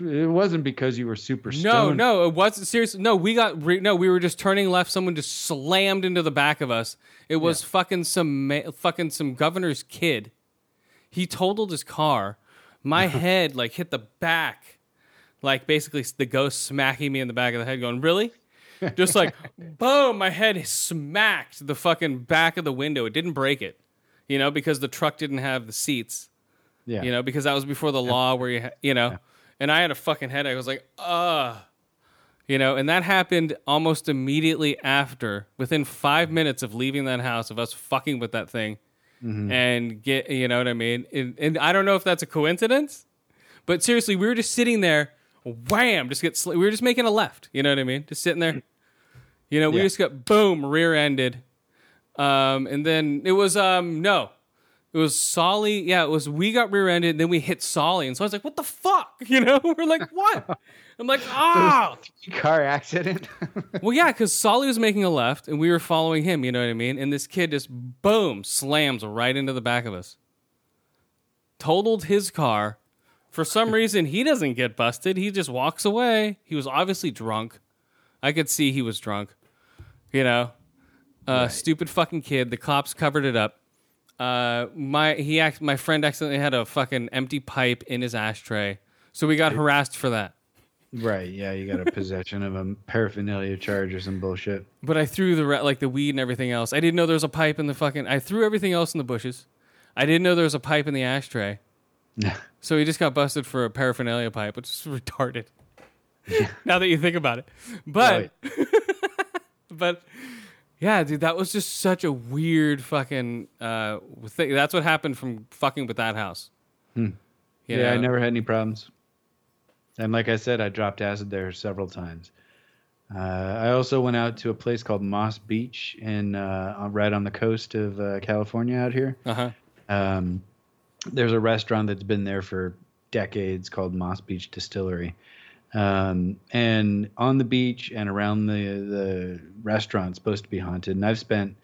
It wasn't because you were super stoned. no, no, it wasn't seriously. No, we got re- no. We were just turning left. Someone just slammed into the back of us. It was fucking some ma- fucking some governor's kid. He totaled his car. My [laughs] head like hit the back, like basically the ghost smacking me in the back of the head, going really. Just like [laughs] boom, my head smacked the fucking back of the window. It didn't break it, you know, because the truck didn't have the seats Yeah. you know, because that was before the law where you, ha- you know, and I had a fucking headache. I was like, ugh, you know, and that happened almost immediately after, within five minutes of leaving that house, of us fucking with that thing, and get, you know what I mean? And, and I don't know if that's a coincidence, but seriously, we were just sitting there, wham, just get, sl- we were just making a left, you know what I mean? Just sitting there, you know, we Yeah. just got boom, rear-ended, um, and then it was um no. It was Solly. Yeah, it was we got rear-ended, and then we hit Solly, and so I was like, "What the fuck?" [laughs] You know, we're like, "What?" I'm like, [laughs] "Ah." Car accident. [laughs] well, yeah, because Solly was making a left, and we were following him. You know what I mean? And this kid just boom slams right into the back of us, totaled his car. For some reason, he doesn't get busted. He just walks away. He was obviously drunk. I could see he was drunk. You know, uh, stupid fucking kid. The cops covered it up. Uh, my he act, my friend accidentally had a fucking empty pipe in his ashtray, so we got harassed for that. right. Yeah. You got a possession of a paraphernalia charge or some bullshit. But I threw the re- like the weed and everything else. I didn't know there was a pipe in the fucking. I threw everything else in the bushes. I didn't know there was a pipe in the ashtray. Yeah. [laughs] So he just got busted for a paraphernalia pipe, which is [laughs] retarded. now that you think about it, but [laughs] but yeah, dude, that was just such a weird fucking uh, thing. That's what happened from fucking with that house. You yeah. I never had any problems. And like I said, I dropped acid there several times. Uh, I also went out to a place called Moss Beach in uh, right on the coast of uh, California out here. Uh huh. Um, there's a restaurant that's been there for decades called Moss Beach Distillery. Um, and on the beach and around the the restaurant supposed to be haunted. And I've spent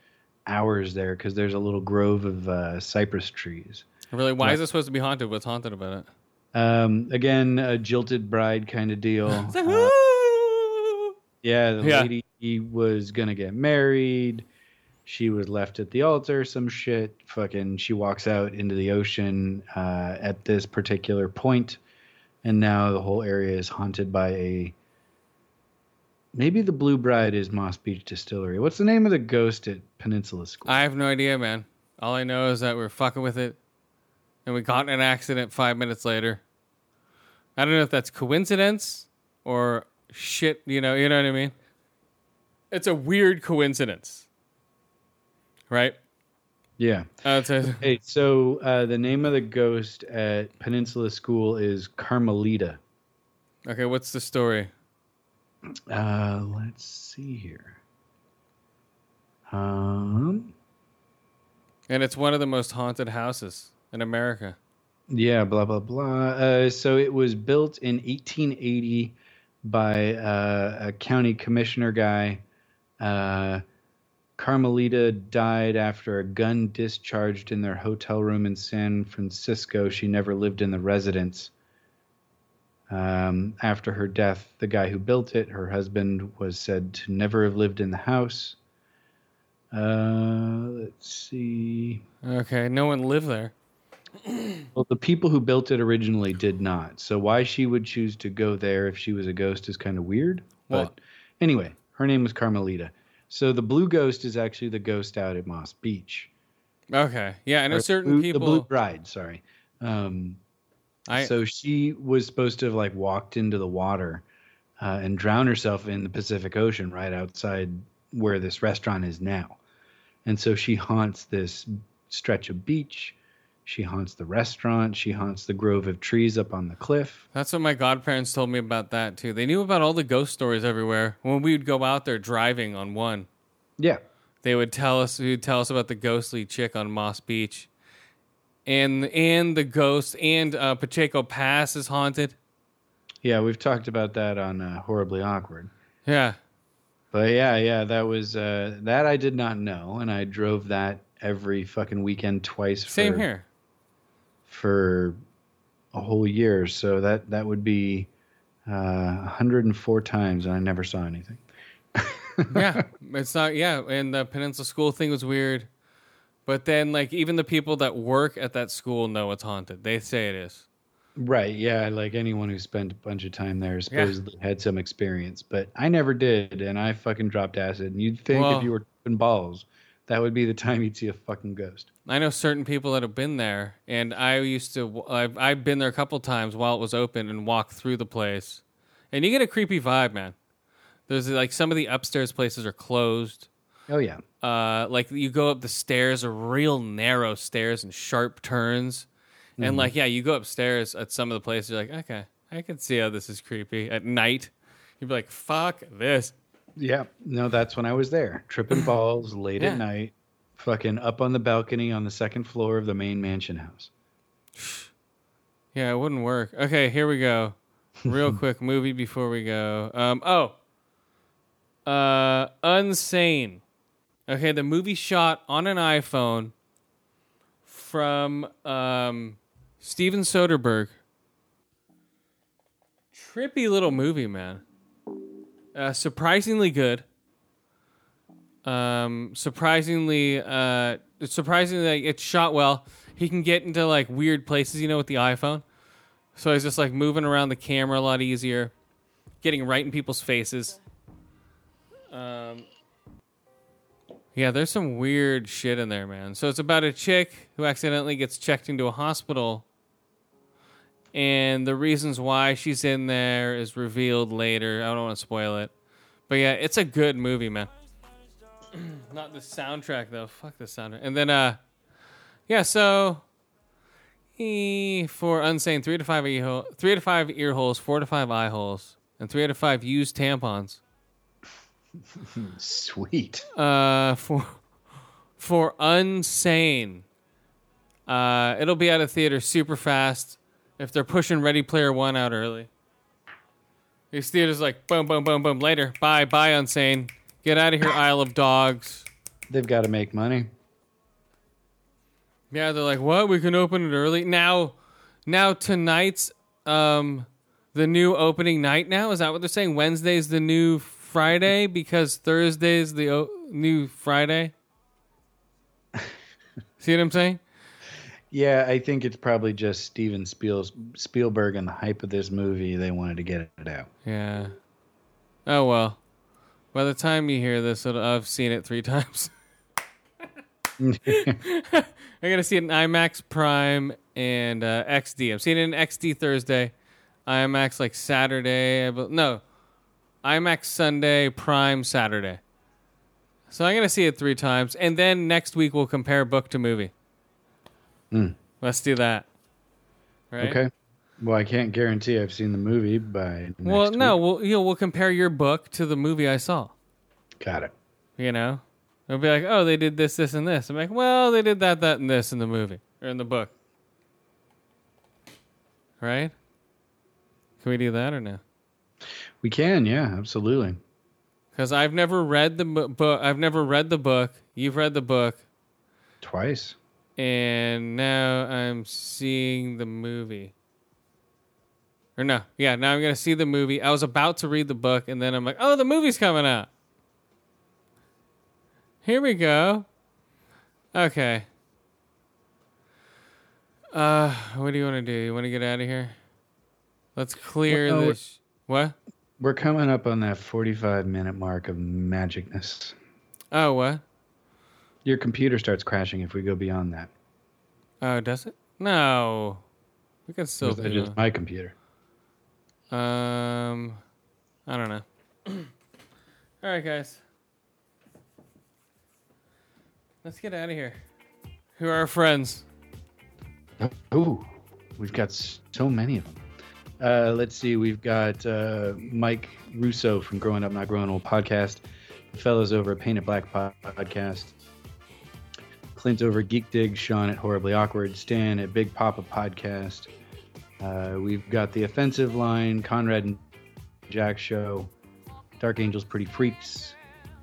hours there because there's a little grove of uh, cypress trees. Really? Why Right. is it supposed to be haunted? What's haunted about it? Um, again, a jilted bride kind of deal. [laughs] Uh, yeah, the Yeah. lady was gonna get married. She was left at the altar. Some shit. Fucking. She walks out into the ocean uh, at this particular point, and now the whole area is haunted by a. Maybe the Blue Bride is Moss Beach Distillery. What's the name of the ghost at Peninsula School? I have no idea, man. All I know is that we're fucking with it, and we got in an accident five minutes later. I don't know if that's coincidence or shit. You know, you know what I mean. It's a weird coincidence, right? Yeah. Uh, Hey, so uh, the name of the ghost at Peninsula School is Carmelita. okay, what's the story? Uh, let's see here. Um, And it's one of the most haunted houses in America. yeah, blah blah blah. Uh, so it was built in 1880 by uh, a county commissioner guy. Uh, Carmelita died after a gun discharged in their hotel room in San Francisco. She never lived in the residence. Um, after her death, the guy who built it, her husband, was said to never have lived in the house. Uh, let's see. Okay, no one lived there. Well, the people who built it originally did not. So why she would choose to go there if she was a ghost is kind of weird. Well- But anyway, her name was Carmelita. So the blue ghost is actually the ghost out at Moss Beach. Okay, yeah, I know Or certain blue- people. The blue bride, sorry. Um, I so she was supposed to have like walked into the water uh, and drown herself in the Pacific Ocean right outside where this restaurant is now. And so she haunts this stretch of beach. She haunts the restaurant. She haunts the grove of trees up on the cliff. That's what my godparents told me about that too. They knew about all the ghost stories everywhere. When we would go out there driving on one, Yeah. they would tell us would tell us about the ghostly chick on Moss Beach. And and the ghost and uh, Pacheco Pass is haunted. Yeah, we've talked about that on uh, Horribly Awkward. Yeah. But yeah, yeah, that was uh, that I did not know, and I drove that every fucking weekend twice. Same here. For a whole year. So that that would be uh, 104 times, and I never saw anything. [laughs] yeah, it's not. Yeah, and the Peninsula School thing was weird, but then like even the people that work at that school know it's haunted. They say it is. Right? Yeah, like anyone who spent a bunch of time there supposedly had some experience, but I never did, and I fucking dropped acid. And you'd think Well- if you were balls, that would be the [laughs] time you'd see a fucking ghost. I know certain people that have been there, and I used to. I've, I've been there a couple times while it was open and walked through the place, and you get a creepy vibe, man. There's like some of the upstairs places are closed. Oh yeah, Uh, like you go up the stairs, are real narrow stairs and sharp turns, and like yeah, you go upstairs at some of the places. You're like, okay, I can see how this is creepy at night. You'd be like, fuck this. Yeah. No, that's when I was there, tripping balls late Yeah. at night, fucking up on the balcony on the second floor of the main mansion house. [sighs] Yeah, it wouldn't work. Okay, here we go. Real [laughs] quick movie before we go. Um, oh, uh, Unsane. Okay, the movie shot on an iPhone from um, Steven Soderbergh. Trippy little movie, man. Uh, surprisingly good. Um, surprisingly, uh, surprisingly, like, it's shot well. He can get into like weird places, you know, with the iPhone. So he's just like moving around the camera a lot easier, getting right in people's faces. Um, yeah, there's some weird shit in there, man. So it's about a chick who accidentally gets checked into a hospital, and the reasons why she's in there is revealed later. I don't want to spoil it, but yeah, it's a good movie, man. [clears throat] Not the soundtrack though. Fuck the soundtrack. And then, uh, yeah. So, eh, for unsane, three to five ear hole, three to five ear holes, four to five eye holes, and three to five used tampons. [laughs] Sweet. uh, for for Unsane. Uh, it'll be out of theater super fast if they're pushing Ready Player One out early. These theaters like boom, boom, boom, boom. Later, bye, bye, Unsane. Get out of here, Isle of Dogs. They've got to make money. Yeah, they're like, what? We can open it early now. Now tonight's um the new opening night. Now is that what they're saying? Wednesday's the new Friday because Thursday's the o- new Friday. See what I'm saying? Yeah, I think it's probably just Steven Spiel- Spielberg and the hype of this movie. They wanted to get it out. Yeah. Oh well. By the time you hear this, I've seen it three [laughs] times. [laughs] I'm gonna see it in IMAX Prime and uh, XD. I'm seeing it in XD Thursday, IMAX like Saturday. No, IMAX Sunday, Prime Saturday. So I'm gonna see it three times, and then next week we'll compare book to movie. Mm. Let's do that. Right? Okay. Well, I can't guarantee I've seen the movie by. Well, no, week. we'll you know we'll compare your book to the movie I saw. Got it. You know, it'll be like, "Oh, they did this, this, and this." I'm like, "Well, they did that, that, and this in the movie or in the book." Right? Can we do that or no? We can, yeah, absolutely. Because I've never read the book. I've never read the book. You've read the book, Twice. And now I'm seeing the movie. Or no, yeah, now I'm gonna see the movie. I was about to read the book, and then I'm like, "Oh, the movie's coming out." Here we go. Okay. Uh, what do you want to do? You want to get out of here? Let's clear Well, this. What? We're coming up on that 45 minute mark of magicness. Oh, what? Your computer starts crashing if we go beyond that. Oh, does it? No. We can still Or is that do just my computer? Um, I don't know. [clears throat] All right, guys. Let's get out of here. Who are our friends? Ooh, we've got so many of them. Uh, let's see. We've got uh, Mike Russo from Growing Up Not Growing Old podcast. The fellows over at Painted Black Pod- podcast. Clint over Geek Dig. Sean at Horribly Awkward. Stan at Big Papa podcast. Uh, we've got the offensive line. Conrad and Jack show. Dark Angels Pretty Freaks.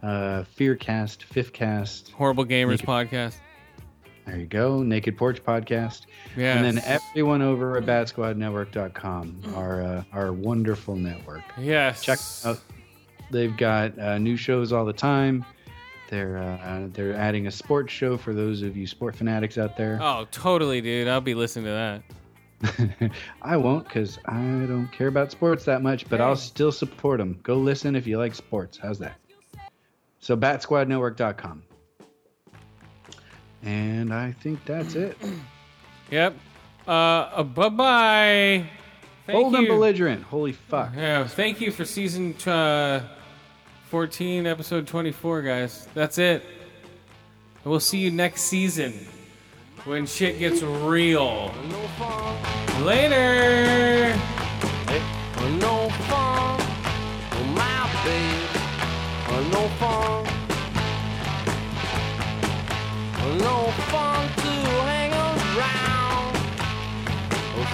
Uh, Fearcast. Fifth Cast. Horrible Gamers Naked- podcast. There you go. Naked Porch podcast. Yeah. And then everyone over at batsquadnetwork.com, our uh, our wonderful network. yes. Check out. They've got uh, new shows all the time. They're uh, they're adding a sports show for those of you sport fanatics out there. Oh, totally, dude. I'll be listening to that. [laughs] I won't because I don't care about sports that much, but I'll still support them. Go listen if you like sports. How's that? So batsquadnetwork.com. And I think that's it. [clears throat] Yep. Uh, uh bye bye. Bold and belligerent. Holy fuck. Yeah, thank you for season uh, 14, episode 24, guys. That's it. We'll see you next season when shit gets real. Later. no fun, my babe. No fun, no fun to hang around.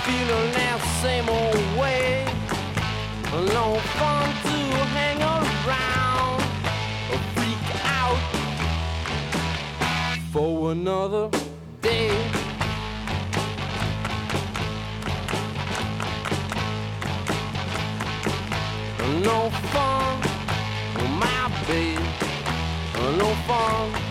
Feeling that same old way. No fun another day. No fun, my babe. No fun,